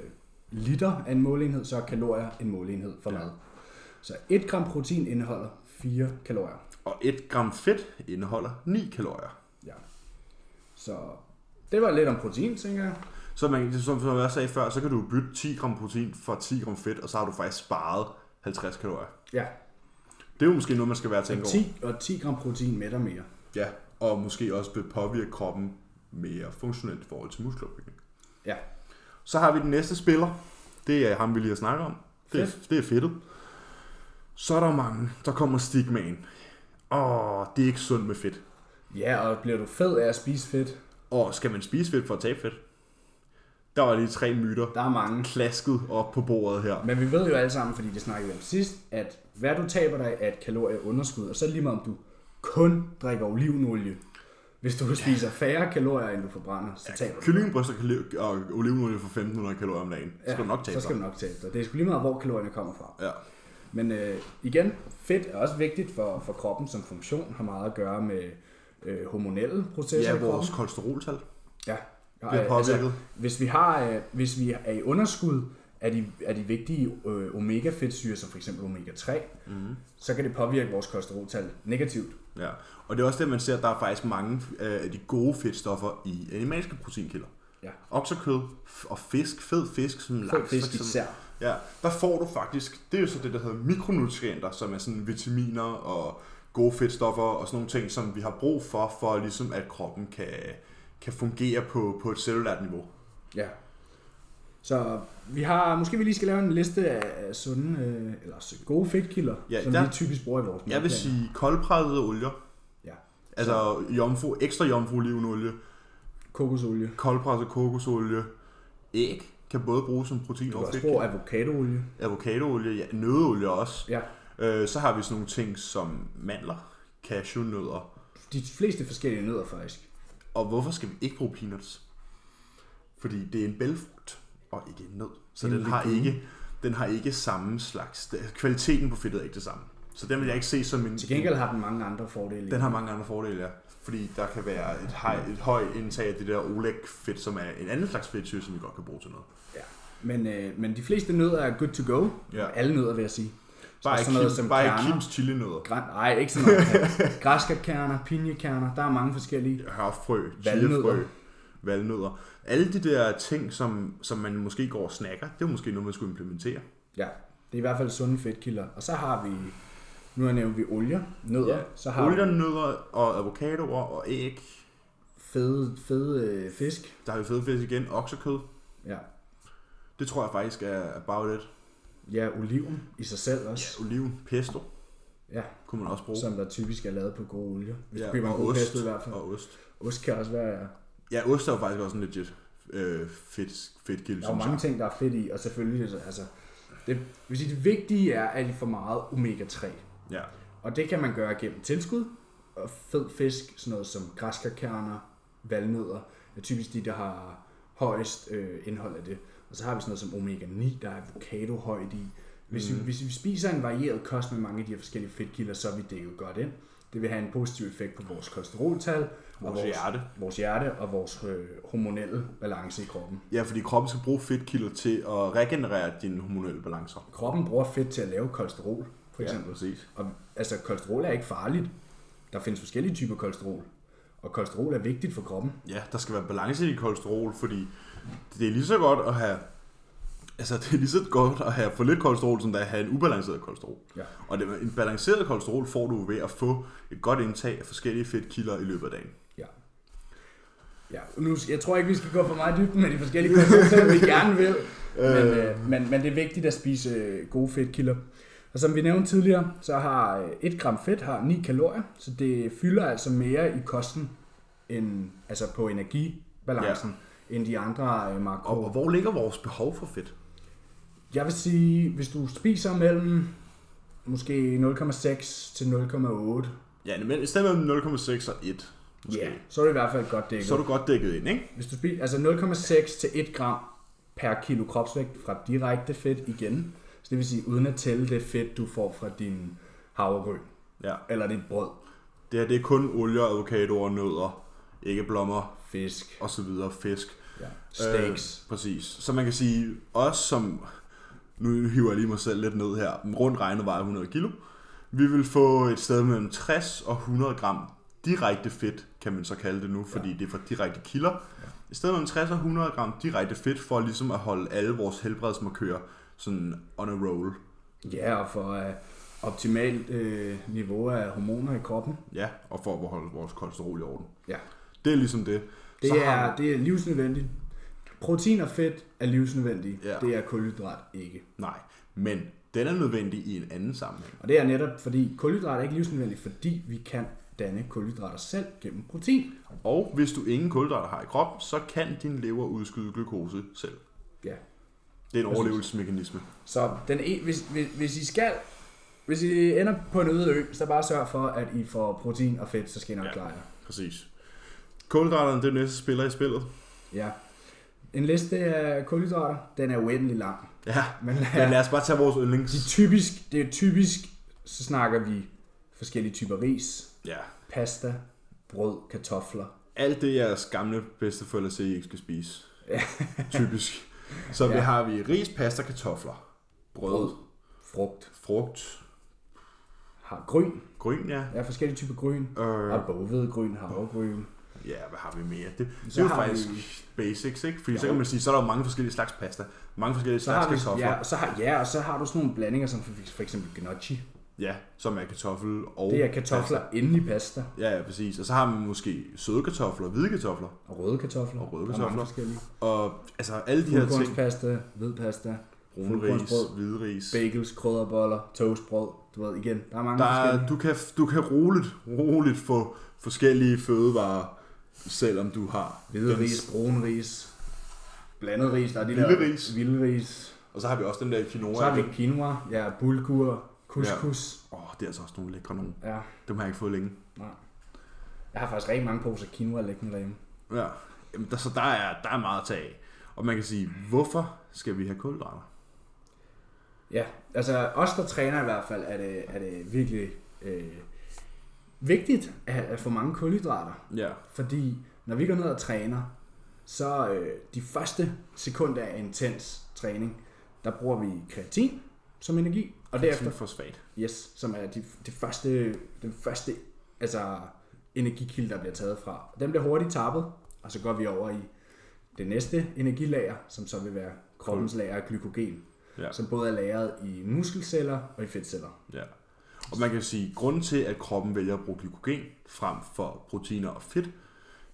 Speaker 1: liter er en måleenhed, så er kalorier en måleenhed for
Speaker 2: Ja.
Speaker 1: mad. Så 1 gram protein indeholder 4 kalorier.
Speaker 2: Og 1 gram fedt indeholder 9 kalorier.
Speaker 1: Ja. Så det var lidt om protein, tænker jeg.
Speaker 2: Så man, som jeg sagde før, så kan du bytte 10 gram protein for 10 gram fedt, og så har du faktisk sparet 50 kalorier.
Speaker 1: Ja,
Speaker 2: Det er jo måske noget, man skal være tænke
Speaker 1: og
Speaker 2: over.
Speaker 1: 10, og 10 gram protein mætter mere.
Speaker 2: Ja, og måske også vil påvirke kroppen mere funktionelt i forhold til muskelopbygning.
Speaker 1: Ja.
Speaker 2: Så har vi den næste spiller. Det er ham, vi lige har snakket om. Det er,
Speaker 1: Fedt.
Speaker 2: det er fedtet. Så er der mange, der kommer stigmaen. Åh, det er ikke sundt med fedt.
Speaker 1: Ja, og bliver du fed af at spise fedt?
Speaker 2: Og skal man spise fedt for at tabe fedt? Der var lige tre myter
Speaker 1: Der er mange.
Speaker 2: klasket op på bordet her.
Speaker 1: Men vi ved jo alle sammen, fordi det snakkede vi om sidst, at hvad du taber dig er et kalorieunderskud, og så lige meget om du kun drikker olivenolie. Hvis du spiser færre kalorier, end du forbrænder, så taber du.
Speaker 2: Kyllingebryster kan leve- og olivenolie for 1500 kalorier om dagen. Så skal du nok tabe
Speaker 1: så skal du nok tabe dig. Det er sgu lige meget, hvor kalorierne kommer fra.
Speaker 2: Ja.
Speaker 1: Men øh, igen, fedt er også vigtigt for, for kroppen som funktion, har meget at gøre med øh, hormonelle processer
Speaker 2: Ja,
Speaker 1: i kroppen.
Speaker 2: vores kolesteroltal
Speaker 1: Ja.
Speaker 2: bliver
Speaker 1: Ja, altså,
Speaker 2: påvirket.
Speaker 1: hvis vi har, øh, hvis vi er i underskud af de, af de vigtige øh, omega-fedtsyre, som f.eks. omega-3,
Speaker 2: Mhm.
Speaker 1: mm. så kan det påvirke vores kolesteroltal negativt.
Speaker 2: Ja, og det er også det, man ser, at der er faktisk mange øh, af de gode fedtstoffer i animalske proteinkilder.
Speaker 1: Ja.
Speaker 2: Oksekød og fisk, fed fisk, som
Speaker 1: Fed
Speaker 2: laks for
Speaker 1: fisk især.
Speaker 2: Ja, der får du faktisk, det er jo så det, der hedder mikronutrienter, som er sådan vitaminer og gode fedtstoffer og sådan nogle ting, som vi har brug for, for ligesom at kroppen kan, kan fungere på, på et cellulært niveau.
Speaker 1: Ja. Så vi har, måske vi lige skal lave en liste af sunde, øh, eller gode fedtkilder,
Speaker 2: Ja,
Speaker 1: som
Speaker 2: der-
Speaker 1: vi typisk bruger i vores
Speaker 2: Jeg vil sige koldpressede olier,
Speaker 1: Ja.
Speaker 2: altså jomfru, ekstra jomfru olivenolie,
Speaker 1: Kokosolie.
Speaker 2: koldpresset kokosolie, æg kan både bruges som protein
Speaker 1: Du kan
Speaker 2: og
Speaker 1: også
Speaker 2: fedt.
Speaker 1: bruge avocadoolie.
Speaker 2: Avocadoolie, ja, nødeolie også.
Speaker 1: Ja.
Speaker 2: Øh, så har vi sådan nogle ting som mandler, cashewnødder.
Speaker 1: De fleste forskellige nødder faktisk.
Speaker 2: Og hvorfor skal vi ikke bruge peanuts? Fordi det er en bælfrugt og ikke en nød. Så
Speaker 1: En
Speaker 2: den har, ikke, den har ikke samme slags... Kvaliteten på fedtet er ikke det samme. Så den vil jeg ikke se som en...
Speaker 1: Til gengæld har den mange andre fordele.
Speaker 2: Den har mange andre fordele, ja. Fordi der kan være et, høj, et højt indtag af det der oleg-fedt, som er en anden slags fedtsyre, som vi godt kan bruge til noget.
Speaker 1: Men, øh, men de fleste nødder er good to go.
Speaker 2: Ja.
Speaker 1: Alle nødder, vil jeg sige.
Speaker 2: Bare ikke,
Speaker 1: noget
Speaker 2: Kim,
Speaker 1: som
Speaker 2: bare
Speaker 1: kerner.
Speaker 2: Kims chilinødder.
Speaker 1: Græn, nej, ikke sådan noget. Græskarkerner, pinjekerner, der er mange forskellige.
Speaker 2: hørfrø,
Speaker 1: Valnødder.
Speaker 2: valnødder. valnødder. Alle de der ting, som, som man måske går og snakker, det er måske noget, man skulle implementere.
Speaker 1: Ja, det er i hvert fald sunde fedtkilder. Og så har vi, nu har nævnt vi olier, nødder.
Speaker 2: Ja.
Speaker 1: Så har
Speaker 2: Olier, nødder og avocadoer og æg.
Speaker 1: fede, fede øh, fisk.
Speaker 2: Der har vi fede fisk igen. Oksekød.
Speaker 1: Ja.
Speaker 2: Det tror jeg faktisk er about it.
Speaker 1: ja, oliven i sig selv også.
Speaker 2: Oliven, pesto
Speaker 1: Ja,
Speaker 2: kunne man også bruge.
Speaker 1: som der typisk er lavet på gode olier. Hvis
Speaker 2: ja,
Speaker 1: du køber en god pesto i hvert fald.
Speaker 2: Og ost.
Speaker 1: Ost kan også være...
Speaker 2: Ja, ost er jo faktisk også en legit øh, fedt, fedt kilde,
Speaker 1: Der er mange ting, der er fedt i, og selvfølgelig, altså, det, vil sige, det vigtige er, at I får meget omega-3.
Speaker 2: Ja.
Speaker 1: Og det kan man gøre gennem tilskud og fed fisk, sådan noget som græskarkerner, valnødder, er typisk de, der har højst øh, indhold af det. Og så har vi sådan noget som omega-9, der er avocado højt i. Hvis, mm. vi, hvis vi spiser en varieret kost med mange af de her forskellige fedtkilder, så er vi dækket godt ind. Det vil have en positiv effekt på vores kolesteroltal, og
Speaker 2: Vores hjerte.
Speaker 1: vores hjerte og vores øh, hormonelle balance i kroppen.
Speaker 2: Ja, fordi kroppen skal bruge fedtkilder til at regenerere dine hormonelle balancer.
Speaker 1: Kroppen bruger fedt til at lave kolesterol, for eksempel.
Speaker 2: Ja, præcis.
Speaker 1: Og altså, kolesterol er ikke farligt. Der findes forskellige typer kolesterol. Og kolesterol er vigtigt for kroppen.
Speaker 2: Ja, der skal være balance i kolesterol, fordi det er lige så godt at have Altså, det er lige så godt at have for lidt kolesterol, som det er at have en ubalanceret kolesterol.
Speaker 1: Ja.
Speaker 2: Og det, en balanceret kolesterol får du ved at få et godt indtag af forskellige fedtkilder i løbet af dagen.
Speaker 1: Ja. Ja, nu, jeg tror ikke, vi skal gå for meget i dybden med de forskellige kolesterol, vi gerne vil. Men, øh, men, men det er vigtigt at spise øh, gode fedtkilder. Og som vi nævnte tidligere, så har øh, 1 gram fedt har 9 kalorier, så det fylder altså mere i kosten end, altså på energibalancen, ja. end de andre øh, makro.
Speaker 2: Og, og hvor ligger vores behov for fedt?
Speaker 1: Jeg vil sige, hvis du spiser mellem måske 0,6 til 0,8,
Speaker 2: Ja, men i stedet mellem 0,6 og 1, måske.
Speaker 1: yeah, så er det i hvert fald godt dækket.
Speaker 2: Så er du godt dækket ind, ikke?
Speaker 1: Hvis du spiser altså 0,6 til 1 gram per kilo kropsvægt fra direkte fedt igen, så det vil sige uden at tælle det fedt, du får fra din havregryn
Speaker 2: Ja.
Speaker 1: eller dit brød.
Speaker 2: Det her det er kun olie, avocadoer, nødder, ikke blommer
Speaker 1: Fisk.
Speaker 2: og så videre, fisk.
Speaker 1: Ja. Steaks.
Speaker 2: Øh, præcis. Så man kan sige, os som, nu hiver jeg lige mig selv lidt ned her, rundt regnet vejer 100 kilo, vi vil få et sted mellem 60 og 100 gram direkte fedt, kan man så kalde det nu, fordi det er fra direkte kilder. I stedet mellem 60 og 100 gram direkte fedt, for ligesom at holde alle vores helbredsmarkører sådan on a roll.
Speaker 1: Ja, og for uh, optimalt øh, niveau af hormoner i kroppen.
Speaker 2: Ja, og for at holde vores kolesterol i orden.
Speaker 1: Ja.
Speaker 2: Det er ligesom det.
Speaker 1: Det
Speaker 2: Så har
Speaker 1: er, det er livsnødvendigt. Protein og fedt er livsnødvendigt.
Speaker 2: Ja.
Speaker 1: Det er kulhydrat ikke.
Speaker 2: Nej, men den er nødvendig i en anden sammenhæng.
Speaker 1: Og det er netop fordi kulhydrat er ikke livsnødvendigt, fordi vi kan danne kulhydrater selv gennem protein.
Speaker 2: Og hvis du ingen kulhydrater har i kroppen, så kan din lever udskyde glukose selv.
Speaker 1: Ja.
Speaker 2: Det er en overlevelsesmekanisme.
Speaker 1: Så den e, hvis, hvis, hvis I skal, hvis I ender på en øde ø, så bare sørg for, at I får protein og fedt, så skal I nok
Speaker 2: Ja.
Speaker 1: klare jer.
Speaker 2: Præcis. Kulhydraterne, det er næste spiller i spillet.
Speaker 1: Ja. En liste af kulhydrater, den er uendelig lang.
Speaker 2: Ja,
Speaker 1: Men,
Speaker 2: men lad os bare tage vores
Speaker 1: de
Speaker 2: yndlings.
Speaker 1: typisk, det er typisk, så snakker vi forskellige typer ris,
Speaker 2: Ja.
Speaker 1: pasta, brød, kartofler.
Speaker 2: Alt det, jeres gamle bedsteforældre siger, I ikke skal spise.
Speaker 1: Ja.
Speaker 2: Typisk. Så ja.
Speaker 1: Ja.
Speaker 2: har vi ris, pasta, kartofler, brød,
Speaker 1: Brød. Frugt.
Speaker 2: frugt,
Speaker 1: Har gryn.
Speaker 2: gryn, ja.
Speaker 1: Ja, forskellige typer gryn.
Speaker 2: Øh,
Speaker 1: Har bogvedgryn, havregryn.
Speaker 2: ja, hvad har vi mere? Det, det
Speaker 1: Så
Speaker 2: er jo faktisk
Speaker 1: vi-
Speaker 2: basics, ikke? Fordi så
Speaker 1: Jo.
Speaker 2: kan man sige, så er der jo mange forskellige slags pasta, mange forskellige
Speaker 1: Så
Speaker 2: slags
Speaker 1: vi,
Speaker 2: kartofler.
Speaker 1: ja, så har, ja, og så har du sådan nogle blandinger, som for, for eksempel gnocchi.
Speaker 2: Ja, som er kartoffel og
Speaker 1: Det er kartofler inde i pasta.
Speaker 2: Ja, ja, præcis. Og så har man måske søde kartofler, hvide kartofler,
Speaker 1: Og røde kartofler.
Speaker 2: Og røde
Speaker 1: er
Speaker 2: kartofler.
Speaker 1: forskellige.
Speaker 2: og altså alle de her ting.
Speaker 1: Fuldkornspasta, hvid pasta,
Speaker 2: Brune ris,
Speaker 1: fuldkornsbrød,
Speaker 2: hvide ris.
Speaker 1: bagels, krydderboller, toastbrød. Du ved igen, der er mange
Speaker 2: Der er,
Speaker 1: forskellige.
Speaker 2: du, kan, du kan roligt, roligt få forskellige fødevarer, selvom du har
Speaker 1: Hvide
Speaker 2: den-
Speaker 1: ris, brun ris, blandet ris. Der er de
Speaker 2: Vilde
Speaker 1: der,
Speaker 2: ris.
Speaker 1: Vilde ris.
Speaker 2: Og så har vi også den der quinoa.
Speaker 1: Så har vi quinoa, ja, bulgur, couscous.
Speaker 2: Åh, oh, det er altså også nogle lækre nogle.
Speaker 1: Ja.
Speaker 2: Dem har jeg ikke fået længe.
Speaker 1: Nej. Jeg har faktisk rigtig mange poser quinoa liggende derhjemme.
Speaker 2: Ja. Jamen, der, så der er, der er meget at tage af. Og man kan sige, hvorfor skal vi have kulhydrater?
Speaker 1: Ja, altså os, der træner i hvert fald, er det, er det virkelig øh, vigtigt at, at få mange kulhydrater.
Speaker 2: Ja.
Speaker 1: Fordi når vi går ned og træner, så øh, de første sekunder af intens træning, der bruger vi kreatin som energi, og derefter,
Speaker 2: fosfat.
Speaker 1: yes, som er de, de første, den første altså, energikilde, der bliver taget fra. Den bliver hurtigt tappet, og så går vi over i det næste energilager, som så vil være kroppens lager af glykogen,
Speaker 2: Ja.
Speaker 1: som både er lagret i muskelceller og i fedtceller.
Speaker 2: Ja. Og man kan sige, at grunden til, at kroppen vælger at bruge glykogen frem for proteiner og fedt,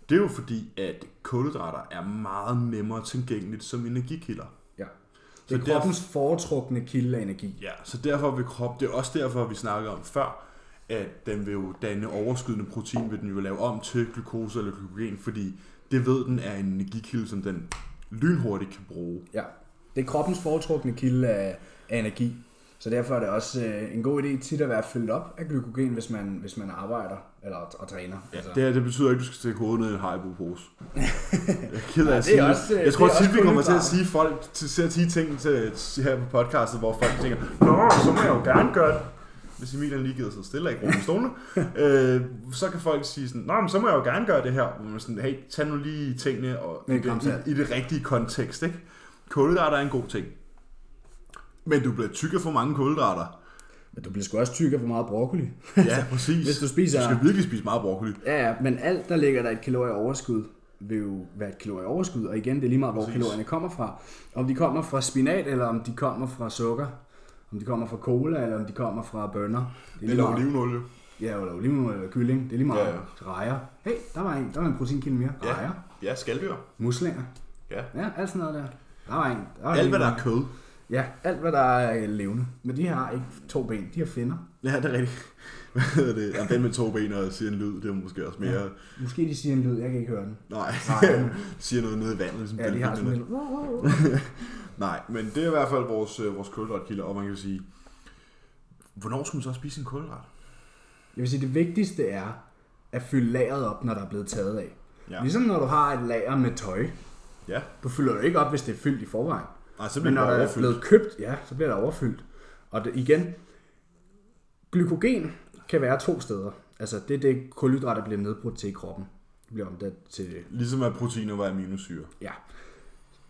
Speaker 2: det er jo fordi, at kulhydrater er meget nemmere tilgængeligt som energikilder. Så
Speaker 1: Det er
Speaker 2: derfor-
Speaker 1: kroppens foretrukne kilde af energi.
Speaker 2: Ja, så derfor vil krop, det er også derfor, vi snakkede om før, at den vil jo danne overskydende protein, vil den jo lave om til glukose eller glykogen, fordi det ved den er en energikilde, som den lynhurtigt kan bruge.
Speaker 1: Ja. Det er kroppens foretrukne kilde af, af energi. Så derfor er det også øh, en god idé tit at være fyldt op af glykogen, hvis man, hvis man arbejder eller og træner.
Speaker 2: Ja,
Speaker 1: altså,
Speaker 2: det, her, det betyder ikke, at du skal stikke hovedet ned i en Haribo-pose. Jeg er ked af at
Speaker 1: det er
Speaker 2: sige.
Speaker 1: også, øh,
Speaker 2: jeg tror tit, vi kommer til at sige folk til, til at sige ting til, til, her på podcastet, hvor folk tænker, Nå, så må jeg jo gerne gøre det. Hvis Emil han lige gider sig stille og ikke rum i stolene, øh, så kan folk sige sådan, Nå, men så må jeg jo gerne gøre det her. Hvor man sådan, hey, tag nu lige tingene og, i, i, i, det rigtige kontekst. Ikke? Kulhydrater er en god ting. Men du bliver tyk af for mange kulhydrater.
Speaker 1: Men du bliver sgu også tyk af for meget broccoli.
Speaker 2: Ja, præcis.
Speaker 1: Hvis du spiser-
Speaker 2: Du skal virkelig spise meget broccoli.
Speaker 1: ja, ja, men alt, der ligger der et kalorie overskud, vil jo være et kalorie overskud. Og igen, det er lige meget, hvor
Speaker 2: Præcis.
Speaker 1: kalorierne kommer fra. Om de kommer fra spinat, eller om de kommer fra sukker. Om de kommer fra cola, eller om de kommer fra bønner. Er
Speaker 2: Eller olivenolie.
Speaker 1: Ja, eller oliven eller kylling. Det er lige meget.
Speaker 2: Ja,
Speaker 1: Ja,
Speaker 2: ja.
Speaker 1: ja. Rejer. Hey, der var en, der var en proteinkilde mere.
Speaker 2: Ja.
Speaker 1: Rejer.
Speaker 2: Ja, skalddyr.
Speaker 1: Muslinger.
Speaker 2: Ja.
Speaker 1: Ja, alt sådan noget der. Der var en. Der var
Speaker 2: Alt, hvad der er kød.
Speaker 1: Ja, alt hvad der er levende. Men de har ikke to ben, de har finner.
Speaker 2: Ja, det er rigtigt. Hvad hedder det? Jamen, den med to ben og siger en lyd, det er måske også mere... Ja.
Speaker 1: Måske de siger en lyd, jeg kan ikke høre den.
Speaker 2: Nej,
Speaker 1: Nej,
Speaker 2: siger noget nede i vandet, ligesom
Speaker 1: ja, de har sådan en
Speaker 2: Nej, men det er i hvert fald vores, øh, vores kulhydratkilder, og man kan sige, hvornår skulle man så spise en kulhydrat?
Speaker 1: Jeg vil sige, det vigtigste er at fylde lageret op, når der er blevet taget af.
Speaker 2: Ja.
Speaker 1: Ja. Ligesom når du har et lager med tøj.
Speaker 2: Ja,
Speaker 1: Du fylder det ikke op, hvis det er fyldt i forvejen.
Speaker 2: Nej, så
Speaker 1: Men når der er
Speaker 2: overfyldt.
Speaker 1: blevet købt, ja, så bliver der overfyldt. Og det, igen, glykogen kan være to steder. Altså, det er det, kulhydrater bliver nedbrudt til i kroppen. Det bliver omdannet til
Speaker 2: Ligesom at proteiner var aminosyre.
Speaker 1: Ja.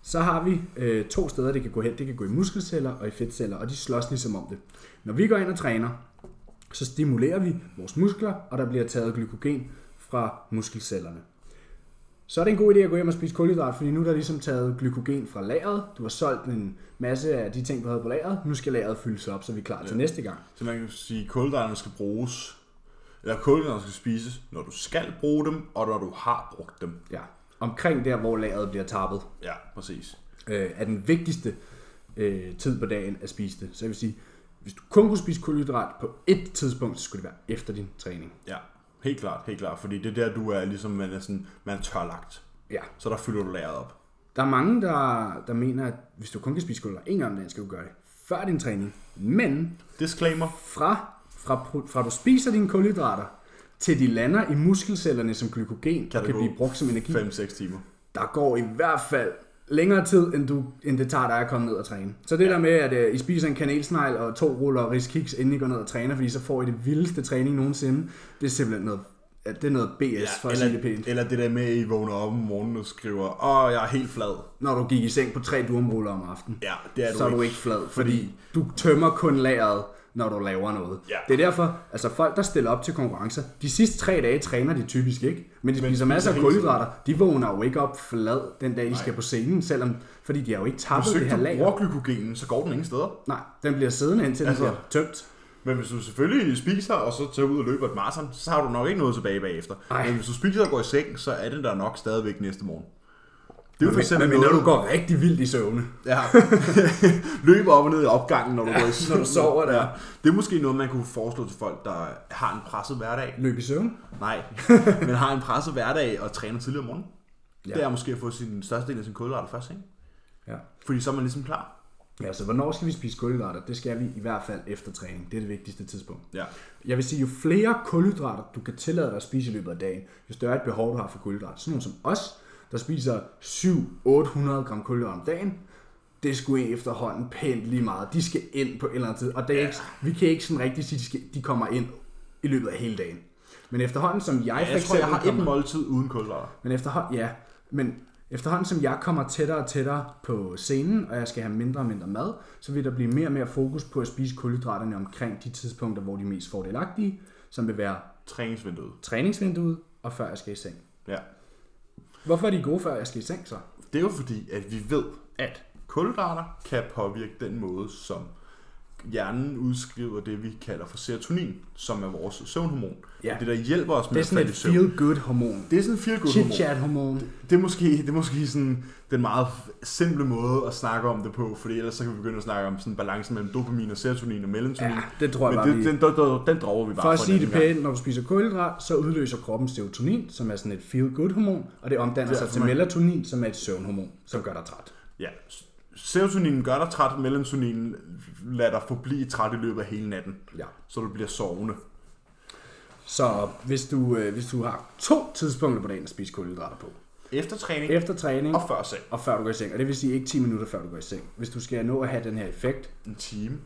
Speaker 1: Så har vi øh, to steder, det kan gå hen. Det kan gå i muskelceller og i fedtceller, og de slås ligesom om det. Når vi går ind og træner, så stimulerer vi vores muskler, og der bliver taget glykogen fra muskelcellerne. Så er det en god idé at gå hjem og spise kulhydrat, fordi nu er der ligesom taget glykogen fra lageret. Du har solgt en masse af de ting, du havde på lageret. Nu skal lageret fyldes op, så vi er klar til næste gang.
Speaker 2: Så man kan sige, at kulhydraterne skal bruges, eller kulhydraterne skal spises, når du skal bruge dem, og når du har brugt dem.
Speaker 1: Ja. Omkring der, hvor lageret bliver tappet.
Speaker 2: Ja, præcis.
Speaker 1: øh, er den vigtigste øh, tid på dagen at spise det. Så jeg vil sige, hvis du kun kunne spise kulhydrat på et tidspunkt, så skulle det være efter din træning.
Speaker 2: Ja, helt klart, helt klart. Fordi det er der, du er ligesom, man er, sådan, man er tørlagt.
Speaker 1: Ja.
Speaker 2: Så der fylder du lageret op.
Speaker 1: Der er mange, der, der mener, at hvis du kun kan spise kulhydrat en gang om dagen, skal du gøre det før din træning. Men
Speaker 2: Disclaimer.
Speaker 1: fra, fra, fra du spiser dine kulhydrater, til de lander i muskelcellerne som glykogen,
Speaker 2: Kan
Speaker 1: kan blive brugt som energi,
Speaker 2: 5-6 timer.
Speaker 1: der går i hvert fald længere tid, end, du, end det tager dig at komme ned og træne. Så det ja. der med, at uh, I spiser en kanelsnegl og to ruller riskiks, inden I går ned og træner, fordi så får I det vildeste træning nogensinde, det er simpelthen noget, ja, det er noget BS, ja, for at sige det
Speaker 2: eller,
Speaker 1: pænt.
Speaker 2: eller det der med, at I vågner op om morgenen og skriver, åh, jeg er helt flad.
Speaker 1: Når du gik i seng på tre durumruller om aftenen,
Speaker 2: Ja, det er du
Speaker 1: så er
Speaker 2: ikke.
Speaker 1: du ikke flad, fordi du tømmer kun lageret, når du laver noget.
Speaker 2: Ja.
Speaker 1: Det er derfor, altså folk, der stiller op til konkurrencer, de sidste tre dage træner de typisk ikke, men de
Speaker 2: Men
Speaker 1: spiser masser af kulhydrater. De vågner jo ikke op flad den dag, de skal på scenen, selvom, fordi de har jo ikke
Speaker 2: Hvis du
Speaker 1: det her lager.
Speaker 2: bruger glykogenen, så går den ingen steder.
Speaker 1: Nej, den bliver siddende indtil den
Speaker 2: Altså-
Speaker 1: bliver tømt.
Speaker 2: Men hvis du selvfølgelig spiser, og så tager ud og løber et maraton, så har du nok ikke noget tilbage bagefter.
Speaker 1: Ej.
Speaker 2: Men hvis du spiser og går i seng, så er den der nok stadigvæk næste morgen. Det er jo for
Speaker 1: Men,
Speaker 2: eksempel
Speaker 1: men når
Speaker 2: noget,
Speaker 1: du går rigtig vildt i søvne.
Speaker 2: Ja. løber op og ned i opgangen, når du går i
Speaker 1: når du sover der.
Speaker 2: Ja. Det er måske noget, man kunne foreslå til folk, der har en presset hverdag.
Speaker 1: Løb i søvn.
Speaker 2: Nej, men har en presset hverdag og træner tidligere om morgenen.
Speaker 1: Ja.
Speaker 2: Ja. Det er måske at få sin største del af sin kulhydrater først, ikke?
Speaker 1: Ja.
Speaker 2: Fordi så er man ligesom klar.
Speaker 1: Ja, så hvornår skal vi spise kulhydrater? Det skal vi i hvert fald efter træning. Det er det vigtigste tidspunkt.
Speaker 2: Ja.
Speaker 1: Jeg vil sige, jo flere kulhydrater du kan tillade dig at spise i løbet af dagen, jo større et behov du har for kulhydrater. Sådan nogle som os, der spiser 700-800 gram kulhydrater om dagen, det sgu efterhånden pænt lige meget. De skal ind på et eller andet tid, og det er ikke, vi kan ikke sådan rigtig sige, at de, skal, de kommer ind i løbet af hele dagen. Men efterhånden som jeg,
Speaker 2: Jeg,
Speaker 1: for
Speaker 2: tror, jeg har
Speaker 1: kommer,
Speaker 2: et måltid uden kulhydrater.
Speaker 1: Men efterhånden, ja, men efterhånden som jeg kommer tættere og tættere på scenen, og jeg skal have mindre og mindre mad, så vil der blive mere og mere fokus på at spise kulhydraterne omkring de tidspunkter, hvor de er mest fordelagtige, som vil være
Speaker 2: Træningsvinduet.
Speaker 1: træningsvinduet og før jeg skal i seng.
Speaker 2: Ja.
Speaker 1: Hvorfor er de gode, før jeg skal i seng så?
Speaker 2: Det er jo fordi, at vi ved, at kulhydrater kan påvirke den måde, som hjernen udskriver det, vi kalder for serotonin, som er vores søvnhormon.
Speaker 1: Ja.
Speaker 2: Det, der hjælper os
Speaker 1: Det
Speaker 2: med
Speaker 1: er
Speaker 2: at
Speaker 1: sådan
Speaker 2: falde
Speaker 1: et
Speaker 2: i søvn. Det er sådan en feel good hormon.
Speaker 1: Chit-chat-hormon.
Speaker 2: Det er, måske, det er måske sådan den meget simple måde at snakke om det på, fordi ellers så kan vi begynde at snakke om sådan balancen mellem dopamin og serotonin og melatonin.
Speaker 1: Ja, det tror jeg
Speaker 2: Men
Speaker 1: bare,
Speaker 2: det, den, den, den, den droger vi bare
Speaker 1: For at sige det pænt, når du spiser kulhydrat, så udløser kroppen serotonin, som er sådan et feel-good hormon, og det omdanner
Speaker 2: Det er
Speaker 1: sig
Speaker 2: for
Speaker 1: til melatonin, som er et søvnhormon, som gør dig træt.
Speaker 2: Ja. Serotoninen gør dig træt, melatoninen lader dig forblive træt i løbet af hele natten,
Speaker 1: Ja.
Speaker 2: så du bliver sovende.
Speaker 1: Så hvis du, øh, hvis du har to tidspunkter på dagen at spise kulhydrater på,
Speaker 2: Efter træning
Speaker 1: efter træning
Speaker 2: og før seng.
Speaker 1: og før du går i seng, og det vil sige ikke 10 minutter før du går i seng, hvis du skal nå at have den her effekt,
Speaker 2: En time.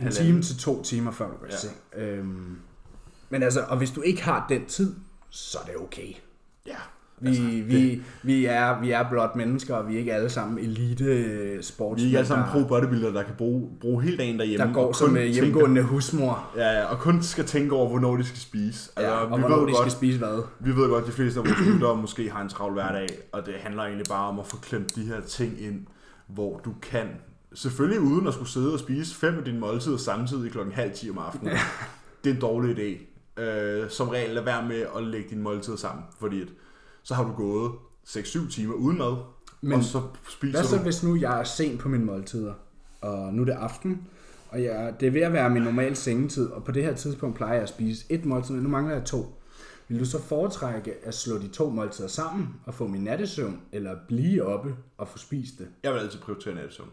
Speaker 1: en time til to timer før du går i
Speaker 2: Ja.
Speaker 1: seng. Øhm, men altså, og hvis du ikke har den tid, så er det okay.
Speaker 2: Ja.
Speaker 1: Vi,
Speaker 2: Altså,
Speaker 1: altså, vi, vi, er, vi er blot mennesker, og vi er ikke alle sammen elite sportsmænd,
Speaker 2: Vi er ikke alle sammen
Speaker 1: der,
Speaker 2: pro bodybuilder, der kan bruge, bruge hele dagen derhjemme.
Speaker 1: der går som øh,
Speaker 2: tænker-
Speaker 1: hjemmegående husmor,
Speaker 2: Ja, og kun skal tænke over, hvornår de skal spise.
Speaker 1: ja, og
Speaker 2: vi,
Speaker 1: hvornår
Speaker 2: ved
Speaker 1: de
Speaker 2: godt,
Speaker 1: skal spise hvad.
Speaker 2: vi ved godt, at de fleste af vores lyttere måske har en travl hverdag, og det handler egentlig bare om at få klemt de her ting ind, hvor du kan, selvfølgelig uden at skulle sidde og spise fem af dine måltider samtidig klokken halv 10 om aftenen. Det er en dårlig idé. Øh, som regel lad være med at lægge dine måltider sammen, fordi at, så har du gået 6-7 timer uden mad,
Speaker 1: Men
Speaker 2: og så spiser
Speaker 1: Hvad så
Speaker 2: du...
Speaker 1: hvis nu jeg er sent på mine måltider, og nu er det aften, og jeg, det er ved at være min normale sengetid, og på det her tidspunkt plejer jeg at spise et måltid, men nu mangler jeg to. Vil du så foretrække at slå de to måltider sammen og få min nattesøvn, eller blive oppe og få spist det?
Speaker 2: Jeg vil altid prioritere nattesøvn.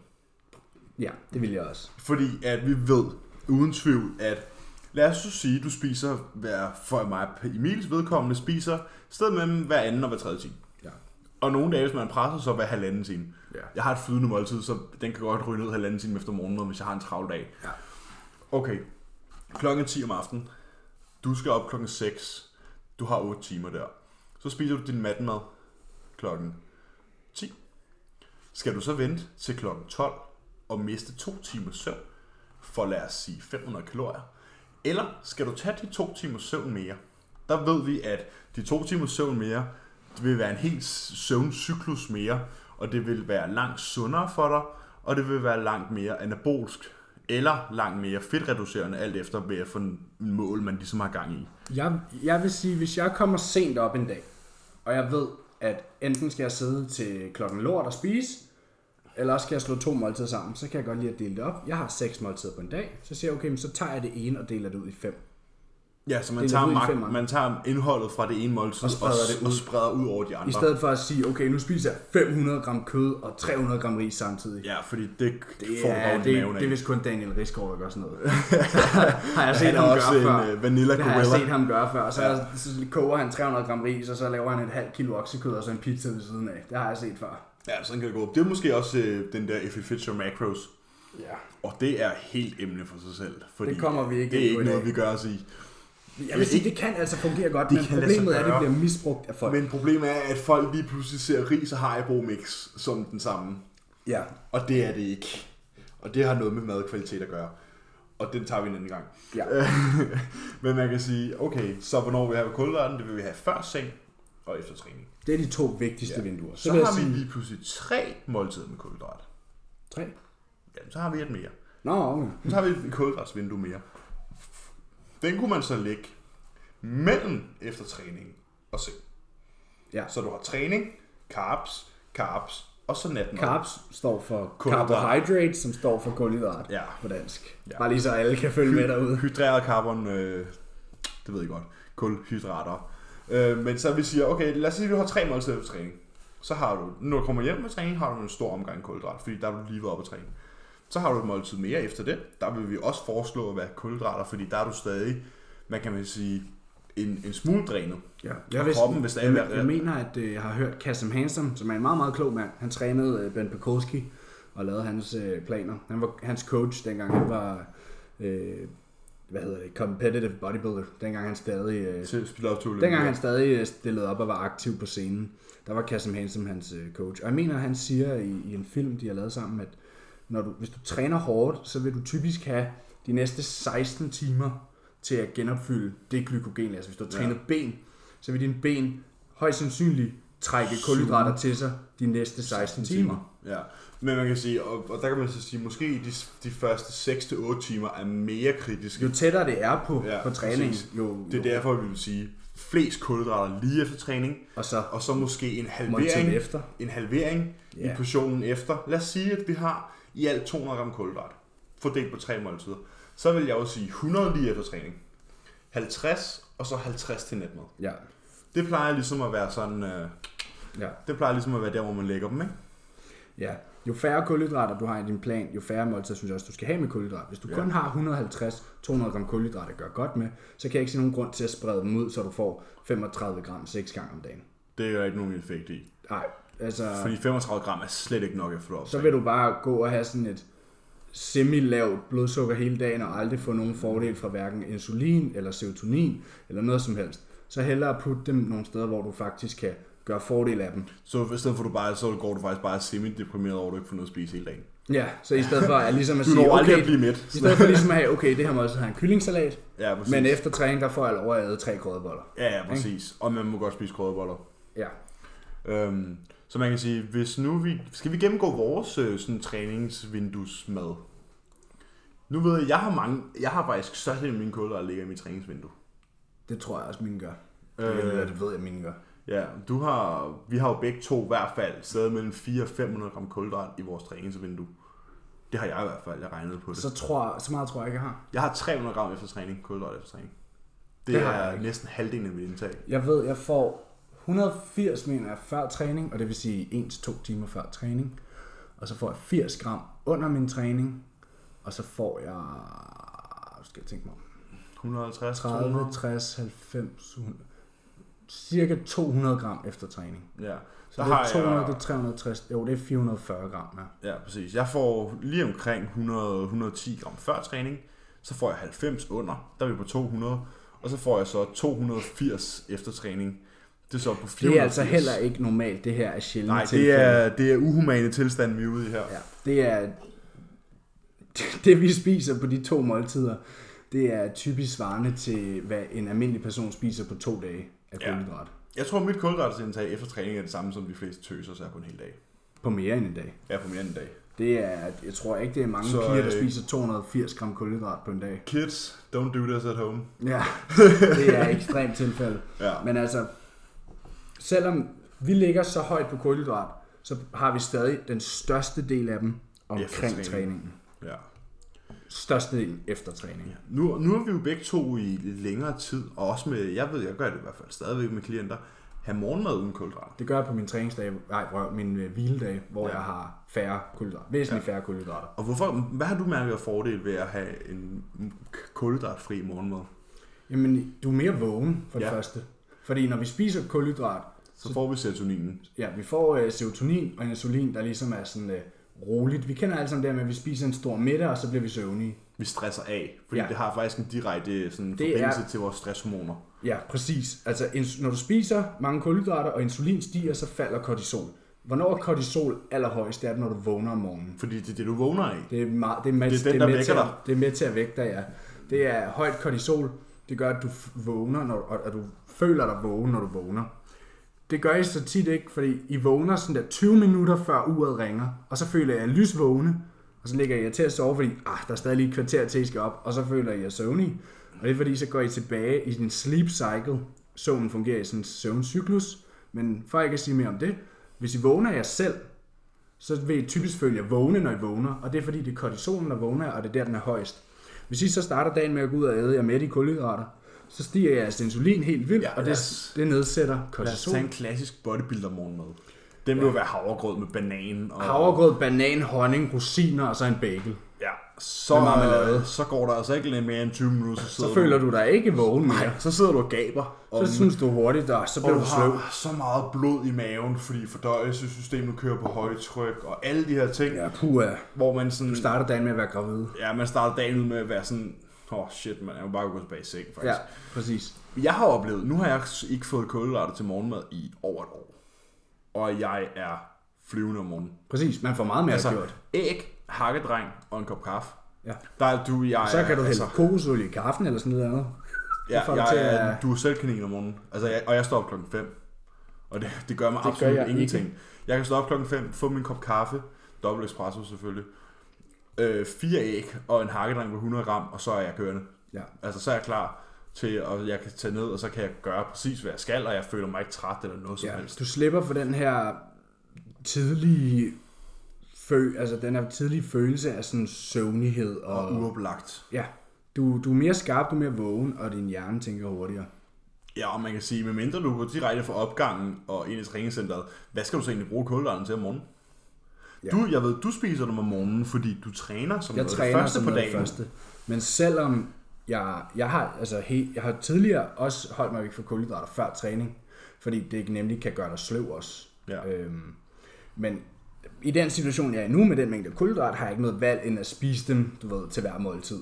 Speaker 1: Ja, det vil jeg også.
Speaker 2: Fordi at vi ved, uden tvivl, at lad os så sige, at du spiser, hver, for mig Emils vedkommende, spiser sted mellem hver anden og hver tredje time.
Speaker 1: Ja.
Speaker 2: Og nogle dage, hvis man er presset, så hver halvanden time.
Speaker 1: Ja.
Speaker 2: Jeg har et flydende måltid, så den kan godt ryge ned halvanden time efter morgenmad, hvis jeg har en travl dag.
Speaker 1: Ja.
Speaker 2: Okay, klokken er 10 om aftenen. du skal op klokken 6. Du har 8 timer der. Så spiser du din madmad klokken 10. Skal du så vente til klokken 12 og miste to timer søvn for lad os sige 500 kalorier? Eller skal du tage de to timer søvn mere? Der ved vi, at de to timer søvn mere, det vil være en helt søvncyklus mere, og det vil være langt sundere for dig, og det vil være langt mere anabolsk, eller langt mere fedtreducerende, alt efter hvad for en mål, man ligesom har gang i.
Speaker 1: Jeg, jeg vil sige, hvis jeg kommer sent op en dag, og jeg ved, at enten skal jeg sidde til klokken lort og spise, eller også skal jeg slå to måltider sammen, så kan jeg godt lide at dele det op. Jeg har seks måltider på en dag, så siger jeg, okay, men så tager jeg det ene og deler det ud i fem.
Speaker 2: Ja, så man
Speaker 1: er
Speaker 2: tager, magt, man tager indholdet fra det ene måltid
Speaker 1: Og spreder det ud.
Speaker 2: og spreder ud over de andre.
Speaker 1: I stedet for at sige, okay, nu spiser jeg 500 gram kød og 300 gram ris samtidig.
Speaker 2: Ja, fordi det,
Speaker 1: Det
Speaker 2: får du
Speaker 1: er,
Speaker 2: ondt i
Speaker 1: det,
Speaker 2: maven af.
Speaker 1: det er vist kun Daniel Rigsgaard, der gør sådan noget. har jeg set
Speaker 2: Han
Speaker 1: ham gøre
Speaker 2: en
Speaker 1: før.
Speaker 2: øh, vanilla
Speaker 1: Det har jeg set ham gøre før. Så,
Speaker 2: Ja.
Speaker 1: ja. så koger han 300 gram ris, og så laver han et halvt kilo oksekød og så en pizza ved siden af. Det har jeg set før.
Speaker 2: Ja, sådan kan det gå. Det er måske også øh, den der if it fits your macros.
Speaker 1: Ja.
Speaker 2: Og det er helt emne for sig selv. Fordi
Speaker 1: Det kommer vi ikke
Speaker 2: Det er ikke noget, vi gør os i.
Speaker 1: Jeg vil sige, det kan altså fungere godt,
Speaker 2: Det
Speaker 1: men
Speaker 2: sig
Speaker 1: problemet er, at det bliver misbrugt af folk.
Speaker 2: Men problemet er, at folk lige pludselig ser ris og Haribo mix som den samme.
Speaker 1: Ja,
Speaker 2: Og det er det ikke. Og det har noget med madkvalitet at gøre. Og den tager vi en anden gang.
Speaker 1: ja.
Speaker 2: Men man kan sige, okay, så hvornår vil vi have kulhydraten? Det vil vi have før seng og efter træning.
Speaker 1: Det er de to vigtigste
Speaker 2: Ja.
Speaker 1: vinduer.
Speaker 2: Så,
Speaker 1: jeg
Speaker 2: har vi
Speaker 1: sige-
Speaker 2: lige pludselig tre måltider med kulhydrat.
Speaker 1: Tre.
Speaker 2: Jamen, så har vi et mere.
Speaker 1: Nå, okay.
Speaker 2: Så har vi et kulhydratsvindue mere. Den kunne man så lægge mellem efter træning og seng.
Speaker 1: Ja.
Speaker 2: Så du har træning, carbs, carbs, og så natten.
Speaker 1: Carbs står for
Speaker 2: Kulhydrat.
Speaker 1: carbohydrate, som står for kulhydrat
Speaker 2: Ja.
Speaker 1: på dansk.
Speaker 2: Ja.
Speaker 1: Bare lige så alle kan følge med derude.
Speaker 2: Hydreret carbon, øh, det ved jeg godt, kulhydrater. Øh, men så vi siger, okay, lad os sige, at du har tre måltider efter træning. Så har du, når du kommer hjem med træning, har du en stor omgang kulhydrat, fordi der er du lige været oppe at træne. Så har du et måltid mere efter det. Der vil vi også foreslå at være kulhydrater, fordi der er du stadig, hvad kan man sige, en, en smule drænet.
Speaker 1: Ja,
Speaker 2: Jeg kroppen vil stadig være
Speaker 1: jeg, jeg mener, at øh, jeg har hørt Kasim Hansen, som er en meget, meget klog mand. Han trænede øh, Ben Pekulski og lavede hans øh, planer. Han var hans coach, dengang han var øh, hvad hedder det, competitive bodybuilder. Dengang han stadig, øh, dengang han stadig øh, stillede op og var aktiv på scenen. Der var Kasim Hansen hans øh, coach. Og jeg mener, han siger i, i en film, de har lavet sammen, at når du, hvis du træner hårdt, så vil du typisk have de næste 16 timer til at genopfylde det glykogen. Altså hvis du har
Speaker 2: Ja.
Speaker 1: trænet ben, så vil dine ben højst sandsynligt trække kulhydrater til sig de næste 16 timer.
Speaker 2: Ja, men man kan sige, og, og der kan man så sige, måske de, de første 6-8 timer er mere kritiske.
Speaker 1: Jo tættere det er på,
Speaker 2: Ja,
Speaker 1: på træning,
Speaker 2: præcis.
Speaker 1: jo,
Speaker 2: Det er derfor, vi vil sige, flest kulhydrater lige efter træning,
Speaker 1: og så
Speaker 2: og så måske en halvering,
Speaker 1: efter.
Speaker 2: en halvering
Speaker 1: Ja.
Speaker 2: i portionen efter. Lad os sige, at vi har i alt 200 gram kulhydrat, fordelt på tre måltider. Så vil jeg jo sige 100 lige efter træning, 50 og så 50 til natmad.
Speaker 1: Ja,
Speaker 2: Det plejer ligesom at være sådan, øh,
Speaker 1: ja.
Speaker 2: det plejer ligesom at være der, hvor man lægger dem, ikke?
Speaker 1: Ja, jo færre kulhydrater du har i din plan, jo færre måltider synes jeg også, du skal have med kulhydrat. Hvis du
Speaker 2: Ja.
Speaker 1: kun har 150-200 gram kulhydrater at gøre godt med, så kan jeg ikke se nogen grund til at sprede dem ud, så du får 35 gram 6 gange om dagen.
Speaker 2: Det er jo ikke nogen effekt i.
Speaker 1: Nej, altså,
Speaker 2: Fordi 35 gram er slet ikke nok efter
Speaker 1: så vil du bare gå og have sådan et semi-lavt blodsukker hele dagen, og aldrig få nogen fordel fra hverken insulin eller serotonin, eller noget som helst. Så hellere putte dem nogle steder, hvor du faktisk kan gøre fordel af dem.
Speaker 2: Så i stedet for du bare, så går du faktisk bare semi-deprimeret over, at du ikke får noget at spise hele dagen.
Speaker 1: Ja, så i stedet for at ligesom at sige, okay,
Speaker 2: at blive mæt.
Speaker 1: i stedet for ligesom at have, okay, det her måltid har en kyllingsalat,
Speaker 2: Ja, præcis.
Speaker 1: Men efter træning, der får jeg lov at æde tre krødeboller.
Speaker 2: Ja, ja, præcis. Og man må godt spise krødeboller.
Speaker 1: Ja.
Speaker 2: Øhm, så man kan sige, hvis nu vi... Skal vi gennemgå vores øh, sådan, træningsvinduesmad? Nu ved jeg, jeg har mange... Jeg har faktisk størstedelen af mine kulder, der ligger i mit træningsvindue.
Speaker 1: Det tror jeg også, mine gør.
Speaker 2: Øh,
Speaker 1: det ved jeg, mine gør.
Speaker 2: Ja, du har... Vi har jo begge to i hvert fald stadig mellem 4 og 500 gram kulhydrat i vores træningsvindue. Det har jeg i hvert fald, jeg regnede på det.
Speaker 1: Så, tror, så meget tror jeg ikke, jeg har.
Speaker 2: Jeg har 300 gram efter træning, kulhydrat efter træning. Det,
Speaker 1: Det
Speaker 2: det
Speaker 1: har jeg
Speaker 2: er næsten halvdelen af mit indtag.
Speaker 1: Jeg ved, jeg får 180 mener jeg før træning, og det vil sige 1-2 timer før træning. Og så får jeg 80 gram under min træning, og så får jeg, skal jeg tænke mig om,
Speaker 2: 150,
Speaker 1: 30,
Speaker 2: 200.
Speaker 1: 60, 90, 100, cirka 200 gram efter træning.
Speaker 2: Ja,
Speaker 1: Så
Speaker 2: så
Speaker 1: det er
Speaker 2: har
Speaker 1: 200,
Speaker 2: jeg...
Speaker 1: det er 360, jo det er 440 gram, ja.
Speaker 2: Ja, præcis. Jeg får lige omkring 100-110 gram før træning. Så får jeg 90 under. Der er vi på 200. Og så får jeg så 280 efter træning. Det er så på 480.
Speaker 1: Det er altså heller ikke normalt, det her er sjældent
Speaker 2: Nej, det er, det er uhumane tilstand, vi er ude i her.
Speaker 1: Ja, det er... Det vi spiser på de to måltider, det er typisk svarende til, hvad en almindelig person spiser på to dage af
Speaker 2: Ja.
Speaker 1: kulhydrat.
Speaker 2: Jeg tror, mit kulhydratindtag efter træning er det samme, som de fleste tøser sig på en hel dag.
Speaker 1: På mere end en dag.
Speaker 2: Ja, på mere end en dag.
Speaker 1: Det er, jeg tror ikke, det er mange
Speaker 2: Så,
Speaker 1: piger, der
Speaker 2: øh,
Speaker 1: spiser 280 gram kulhydrat på en dag.
Speaker 2: Kids, don't do this at home.
Speaker 1: Ja, det er ekstremt tilfælde.
Speaker 2: Ja.
Speaker 1: Men altså, selvom vi ligger så højt på kulhydrat, så har vi stadig den største del af dem omkring træningen.
Speaker 2: ja.
Speaker 1: Største del efter træning.
Speaker 2: Nu, nu er vi jo begge to i længere tid, og også med, jeg ved, jeg gør det i hvert fald stadigvæk med klienter, have morgenmad uden kulhydrat.
Speaker 1: Det gør jeg på min træningsdag, nej, prøv, min øh, hviledag, hvor
Speaker 2: Ja.
Speaker 1: ja. jeg har færre kulhydrater. Væsentligt ja. færre kulhydrater.
Speaker 2: Og hvorfor, hvad har du mærket af fordel ved at have en kulhydratfri morgenmad?
Speaker 1: Jamen, du er mere vågen for det
Speaker 2: Ja.
Speaker 1: første. Fordi når vi spiser kulhydrat,
Speaker 2: Så får vi serotoninen.
Speaker 1: ja, vi får øh, serotonin og insulin, der ligesom er sådan øh, roligt. Vi kender alle sammen det med, at vi spiser en stor middag, og så bliver vi søvnige.
Speaker 2: Vi stresser af, fordi ja. Det har faktisk en direkte sådan,
Speaker 1: Det
Speaker 2: forbindelse
Speaker 1: er-
Speaker 2: til vores stresshormoner.
Speaker 1: Ja, præcis. Altså, når du spiser mange kulhydrater, og insulin stiger, så falder kortisol. Hvornår er kortisol allerhøjst? Det er, når du vågner om morgenen.
Speaker 2: Fordi det er det, du vågner af.
Speaker 1: Det er, meget, det er, med,
Speaker 2: Det er den, der
Speaker 1: med
Speaker 2: vækker
Speaker 1: til,
Speaker 2: dig.
Speaker 1: Det er med til at vække dig, ja. Det er højt kortisol. Det gør, at du vågner, når, og at du føler dig vågen, når du vågner. Det gør I så tit ikke, fordi I vågner sådan der 20 minutter før uret ringer, og så føler jeg lysvågne, og så ligger jeg til at sove, fordi ah, der er stadig lige et kvarter til, I skal op, og så føler jeg søvnig. Og det er fordi, så går I tilbage i din sleep cycle. Søvnen fungerer i sådan en søvncyklus, men for ikke at sige mere om det, hvis I vågner jer selv, så vil I typisk føle jer vågne, når I vågner, og det er fordi, det er kortisolen, der vågner, og det er der, den er højst. Hvis I så starter dagen med at gå ud og æde jer med i kulhydrater, så stiger jeres insulin helt vildt,
Speaker 2: Ja,
Speaker 1: ja, og det,
Speaker 2: os-
Speaker 1: det nedsætter
Speaker 2: Lad os
Speaker 1: kortisol.
Speaker 2: tage en klassisk bodybuilder morgenmad. Den vil jo være havregrød med banan. Og,
Speaker 1: Havregrød, banan, honning, rosiner og så en bagel.
Speaker 2: Ja, så,
Speaker 1: marmelade.
Speaker 2: så går der altså ikke lidt mere end 20 minutter, så
Speaker 1: Så føler du dig ikke vågen mere.
Speaker 2: Nej, så sidder du og gaber.
Speaker 1: Så synes du hurtigt, og så
Speaker 2: og
Speaker 1: bliver
Speaker 2: du
Speaker 1: du sløv.
Speaker 2: har så meget blod i maven, fordi fordøjelsessystemet kører på højtryk, og alle de her ting, ja.
Speaker 1: Ja, puha.
Speaker 2: hvor man sådan,
Speaker 1: Du starter dagen med at være gravid.
Speaker 2: ja, man starter dagen med at være sådan, åh oh, shit, man, jeg må bare gå tilbage i seng, faktisk.
Speaker 1: Ja, præcis.
Speaker 2: Jeg har oplevet, nu har jeg ikke fået kulhydrater til morgenmad i over et år. Og jeg er flyvende om morgenen.
Speaker 1: Præs man får meget mere altså, gjort.
Speaker 2: æg, hakkedreng og en kop kaffe.
Speaker 1: Ja.
Speaker 2: Der er du, jeg
Speaker 1: Så
Speaker 2: er,
Speaker 1: kan du hælde
Speaker 2: altså,
Speaker 1: kokosolie i kaffen eller sådan noget andet.
Speaker 2: Ja, jeg
Speaker 1: til at-
Speaker 2: du er selv kanin om morgenen. Altså, jeg, og jeg står op klokken 5. Og det, det gør mig
Speaker 1: gør
Speaker 2: absolut
Speaker 1: jeg
Speaker 2: ingenting. Jeg kan stå op klokken 5, få min kop kaffe, dobbelt espresso selvfølgelig, øh, fire æg og en hakkedreng på 100 gram, og så er jeg kørende.
Speaker 1: Ja.
Speaker 2: Altså, så er jeg klar til, at jeg kan tage ned, og så kan jeg gøre præcis, hvad jeg skal, og jeg føler mig ikke træt eller noget som
Speaker 1: ja.
Speaker 2: helst.
Speaker 1: Du slipper for den her tidlige fø, altså den her tidlige følelse af sådan søvnighed og,
Speaker 2: Og uoplagt.
Speaker 1: ja, du, du er mere skarp, du er mere vågen, og din hjerne tænker hurtigere.
Speaker 2: Ja, og man kan sige, medmindre du går direkte fra opgangen og ind i træningscenteret, hvad skal du så egentlig bruge kulhydraten til om morgenen?
Speaker 1: Ja.
Speaker 2: Du, jeg ved, du spiser dem om morgenen, fordi du træner som
Speaker 1: Jeg
Speaker 2: noget af det
Speaker 1: træner
Speaker 2: første
Speaker 1: som
Speaker 2: på dagen.
Speaker 1: første. Men selvom jeg, jeg har, altså, he, jeg har tidligere også holdt mig væk fra kulhydrater før træning, fordi det nemlig kan gøre dig sløv også.
Speaker 2: Ja.
Speaker 1: Øhm, men i den situation, jeg er i nu med den mængde kulhydrat, har jeg ikke noget valg end at spise dem, du ved, til hver måltid.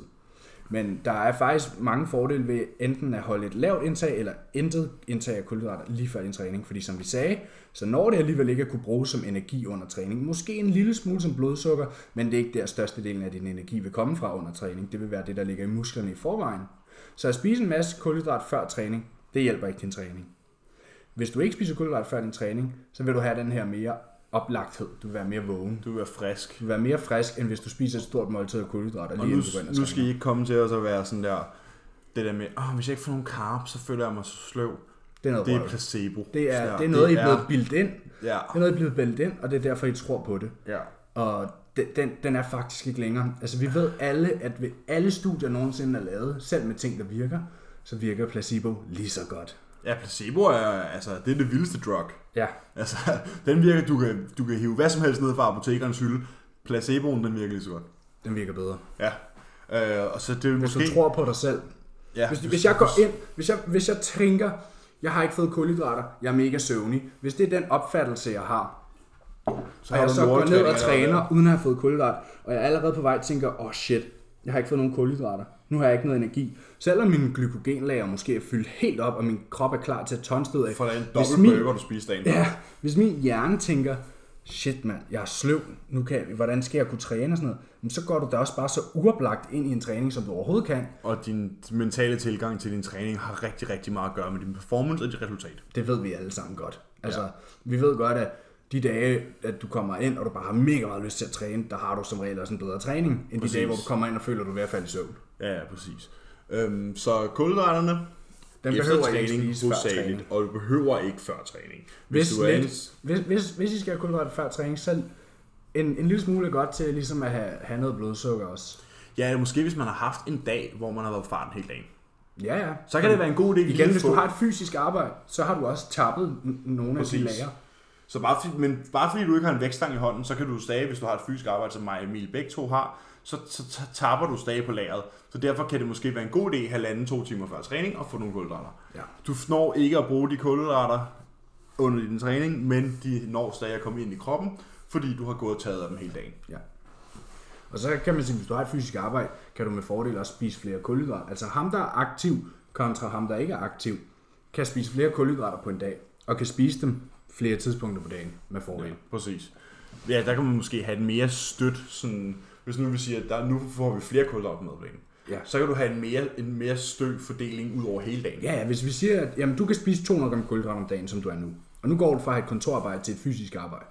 Speaker 1: Men der er faktisk mange fordele ved enten at holde et lavt indtag eller intet indtag af kulhydrater lige før din træning. Fordi som vi sagde, så når det alligevel ikke at kunne bruges som energi under træning. Måske en lille smule som blodsukker, men det er ikke der størstedelen af din energi vil komme fra under træning. Det vil være det, der ligger i musklerne i forvejen. Så at spise en masse kulhydrat før træning, det hjælper ikke din træning. Hvis du ikke spiser kulhydrat før din træning, så vil du have den her mere oplagthed. Du vil være mere vågen.
Speaker 2: Du vil være frisk.
Speaker 1: Du vil være mere frisk, end hvis du spiser et stort måltid af kulhydrater
Speaker 2: Og
Speaker 1: lige
Speaker 2: nu,
Speaker 1: inden du
Speaker 2: nu skal I ikke komme til os at være sådan der, det der med, oh, hvis jeg ikke får nogen carbs, så føler jeg mig så sløv.
Speaker 1: Det er noget
Speaker 2: Det er placebo.
Speaker 1: Det er, det er noget, I er
Speaker 2: er-
Speaker 1: blevet bildt ind.
Speaker 2: Ja,
Speaker 1: Det er noget, I er blevet bildt ind, og det er derfor, I tror på det.
Speaker 2: ja.
Speaker 1: Og den, den, den er faktisk ikke længere. Altså, vi ved alle, at ved alle studier nogensinde er lavet, selv med ting, der virker, så virker placebo lige så godt.
Speaker 2: Ja, placebo er, altså, det er det vildeste drug.
Speaker 1: Ja,
Speaker 2: Altså, den virker, du kan, du kan hive hvad som helst ned fra apotekerens hylde. Placeboen, den virker lige så godt.
Speaker 1: den virker bedre.
Speaker 2: Ja. Øh, og så det er
Speaker 1: Hvis
Speaker 2: måske...
Speaker 1: du tror på dig selv.
Speaker 2: ja,
Speaker 1: Hvis, hvis jeg går ind, hvis jeg, hvis jeg tænker, jeg har ikke fået kulhydrater, jeg er mega søvnig. Hvis det er den opfattelse, jeg har,
Speaker 2: så
Speaker 1: og
Speaker 2: har
Speaker 1: jeg så går ned og træner, uden at have fået kulhydrat, og jeg er allerede på vej og tænker, åh oh shit, jeg har ikke fået nogen kulhydrater. Nu har jeg ikke noget energi. Selvom min glykogenlager måske er fyldt helt op, og min krop er klar til at tonstød af.
Speaker 2: For det er en dobbelt
Speaker 1: min-
Speaker 2: burger, du spiser dagen.
Speaker 1: Ja, hvis min hjerne tænker, shit mand, jeg er sløv, nu kan jeg, hvordan skal jeg kunne træne og sådan noget, men så går du da også bare så uoplagt ind i en træning, som du overhovedet kan.
Speaker 2: Og din mentale tilgang til din træning har rigtig, rigtig meget at gøre med din performance og dit resultat.
Speaker 1: Det ved vi alle sammen godt. Altså, ja. vi ved godt, at de dage, at du kommer ind, og du bare har mega meget lyst til at træne, der har du som regel også en bedre træning, end
Speaker 2: Præcis.
Speaker 1: de dage, hvor du kommer ind og føler, at du er ved at falde i søvn.
Speaker 2: Ja, ja, præcis. Øhm, så kulhydraterne,
Speaker 1: Den
Speaker 2: efter
Speaker 1: behøver ikke
Speaker 2: træning,
Speaker 1: spise før træning.
Speaker 2: og du behøver ikke før træning.
Speaker 1: Hvis,
Speaker 2: du er
Speaker 1: lidt, hvis, hvis, hvis I skal have kulhydrater før træning, så en, en lille smule er godt til ligesom at have, have noget blodsukker også.
Speaker 2: Ja, måske hvis man har haft en dag, hvor man har været farten hele dagen.
Speaker 1: Ja, ja.
Speaker 2: Så kan det være en god idé
Speaker 1: Igen, hvis
Speaker 2: få-
Speaker 1: du har et fysisk arbejde, så har du også tappet nogle af de
Speaker 2: Præcis.
Speaker 1: lager.
Speaker 2: Så bare men bare fordi du ikke har en vægtstang i hånden, så kan du stadig, hvis du har et fysisk arbejde, som mig Emil begge to har, så, så ta- tapper du stadig på lageret. Så derfor kan det måske være en god idé halvanden to timer før træning at få nogle kulhydrater.
Speaker 1: Ja.
Speaker 2: Du når ikke at bruge de kulhydrater under din træning, men de når stadig at komme ind i kroppen, fordi du har gået og taget af dem hele dagen.
Speaker 1: Ja. Og så kan man sige, hvis du har et fysisk arbejde, kan du med fordel også spise flere kulhydrater. Altså ham, der er aktiv, kontra ham, der ikke er aktiv, kan spise flere kulhydrater på en dag, og kan spise dem flere tidspunkter på dagen med fordel.
Speaker 2: Ja, præcis. Ja, der kan man måske have et mere støt, sådan, hvis nu vi siger, at der, nu får vi flere kulhydrater på madplanen.
Speaker 1: Ja.
Speaker 2: Så kan du have en mere, en mere stø fordeling ud over hele dagen.
Speaker 1: Ja, ja, hvis vi siger, at jamen, du kan spise 200 gram kulhydrater om dagen, som du er nu, og nu går du fra et kontorarbejde til et fysisk arbejde,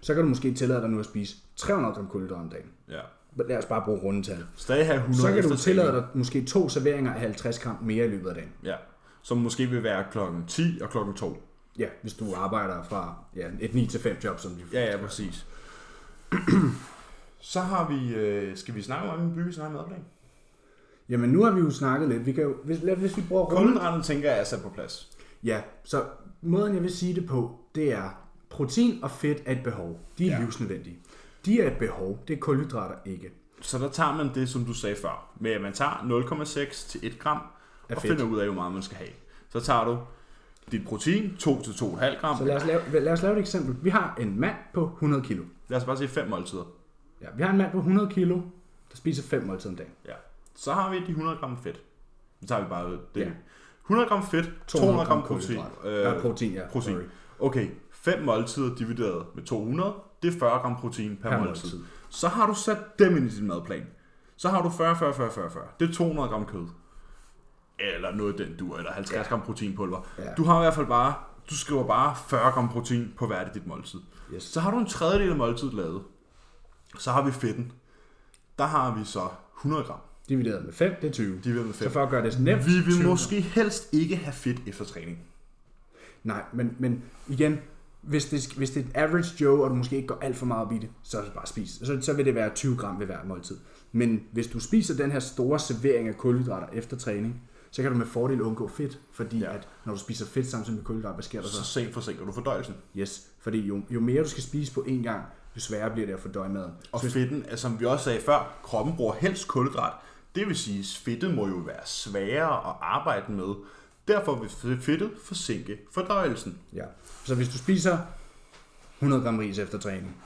Speaker 1: så kan du måske tillade dig nu at spise 300 gram kulhydrater om dagen.
Speaker 2: ja.
Speaker 1: Lad os bare bruge rundetal.
Speaker 2: Stadig have 100
Speaker 1: Så kan du tillade dig måske to serveringer af 50 gram mere i løbet af dagen.
Speaker 2: Ja, som måske vil være klokken 10 og klokken 2.
Speaker 1: Ja, hvis du arbejder fra ja, et 9-5 job, som de
Speaker 2: Ja, ja, præcis. Så har vi, øh, skal vi snakke om, bygger sin egen madplan?
Speaker 1: Jamen nu har vi jo snakket lidt. Vi kan jo, hvis, lad, hvis vi bruger runde...
Speaker 2: Kulhydraterne tænker jeg er sat på plads.
Speaker 1: Ja, så måden jeg vil sige det på, det er, protein og fedt er et behov. De er
Speaker 2: Ja.
Speaker 1: ja. livsnødvendige. De er et behov, det er kulhydrater ikke.
Speaker 2: Så der tager man det, som du sagde før, med at man tager 0,6 til 1 gram,
Speaker 1: Af
Speaker 2: og
Speaker 1: fedt.
Speaker 2: finder ud af, hvor meget man skal have. Så tager du dit protein, 2 til 2,5 gram.
Speaker 1: Så lad os, lave, lad os lave et eksempel. Vi har en mand på 100 kilo.
Speaker 2: Lad os bare sige 5 måltider.
Speaker 1: Ja, vi har en mand på 100 kilo, der spiser 5 måltider om dagen.
Speaker 2: Ja. Så har vi de 100 gram fedt. Så tager vi bare det.
Speaker 1: Ja.
Speaker 2: 100 gram fedt, 200 gram protein.
Speaker 1: Øh, ja, protein, ja.
Speaker 2: protein.
Speaker 1: Sorry.
Speaker 2: Okay, 5 måltider divideret med 200, det er 40 gram protein per,
Speaker 1: Per
Speaker 2: måltid.
Speaker 1: måltid.
Speaker 2: Så har du sat dem ind i din madplan. Så har du 40, 40, 40, 40, 40. Det er 200 gram kød. Eller noget den du, eller 50
Speaker 1: Ja.
Speaker 2: gram proteinpulver.
Speaker 1: Ja.
Speaker 2: Du har i hvert fald bare, du skriver bare 40 gram protein på hvert af dit måltid.
Speaker 1: Yes.
Speaker 2: Så har du en tredjedel af måltidet lavet. Så har vi fedten. Der har vi så 100 gram.
Speaker 1: Divideret med 5, det er 20.
Speaker 2: De vil med
Speaker 1: Så
Speaker 2: fedt.
Speaker 1: for at gøre det nemt,
Speaker 2: Vi vil
Speaker 1: 20.
Speaker 2: måske helst ikke have fedt efter træning.
Speaker 1: Nej, men, men igen, hvis det, hvis det er et average Joe, og du måske ikke går alt for meget op i det, så er det bare spis. Så, så vil det være 20 gram ved hver måltid. Men hvis du spiser den her store servering af kulhydrater efter træning, så kan du med fordel undgå fedt, fordi
Speaker 2: ja.
Speaker 1: at når du spiser fedt samtidig med kulhydrater, hvad sker der
Speaker 2: Så
Speaker 1: så?
Speaker 2: sent forsinker du fordøjelsen.
Speaker 1: Yes, fordi jo, jo mere du skal spise på én gang, jo sværere bliver det at fordøje maden.
Speaker 2: Og
Speaker 1: Så
Speaker 2: fedten, altså, som vi også sagde før, kroppen bruger helst kulhydrat. Det vil sige, at fedtet må jo være sværere at arbejde med. Derfor vil fedtet forsinke fordøjelsen.
Speaker 1: Ja. Så hvis du spiser 100 gram ris efter træning,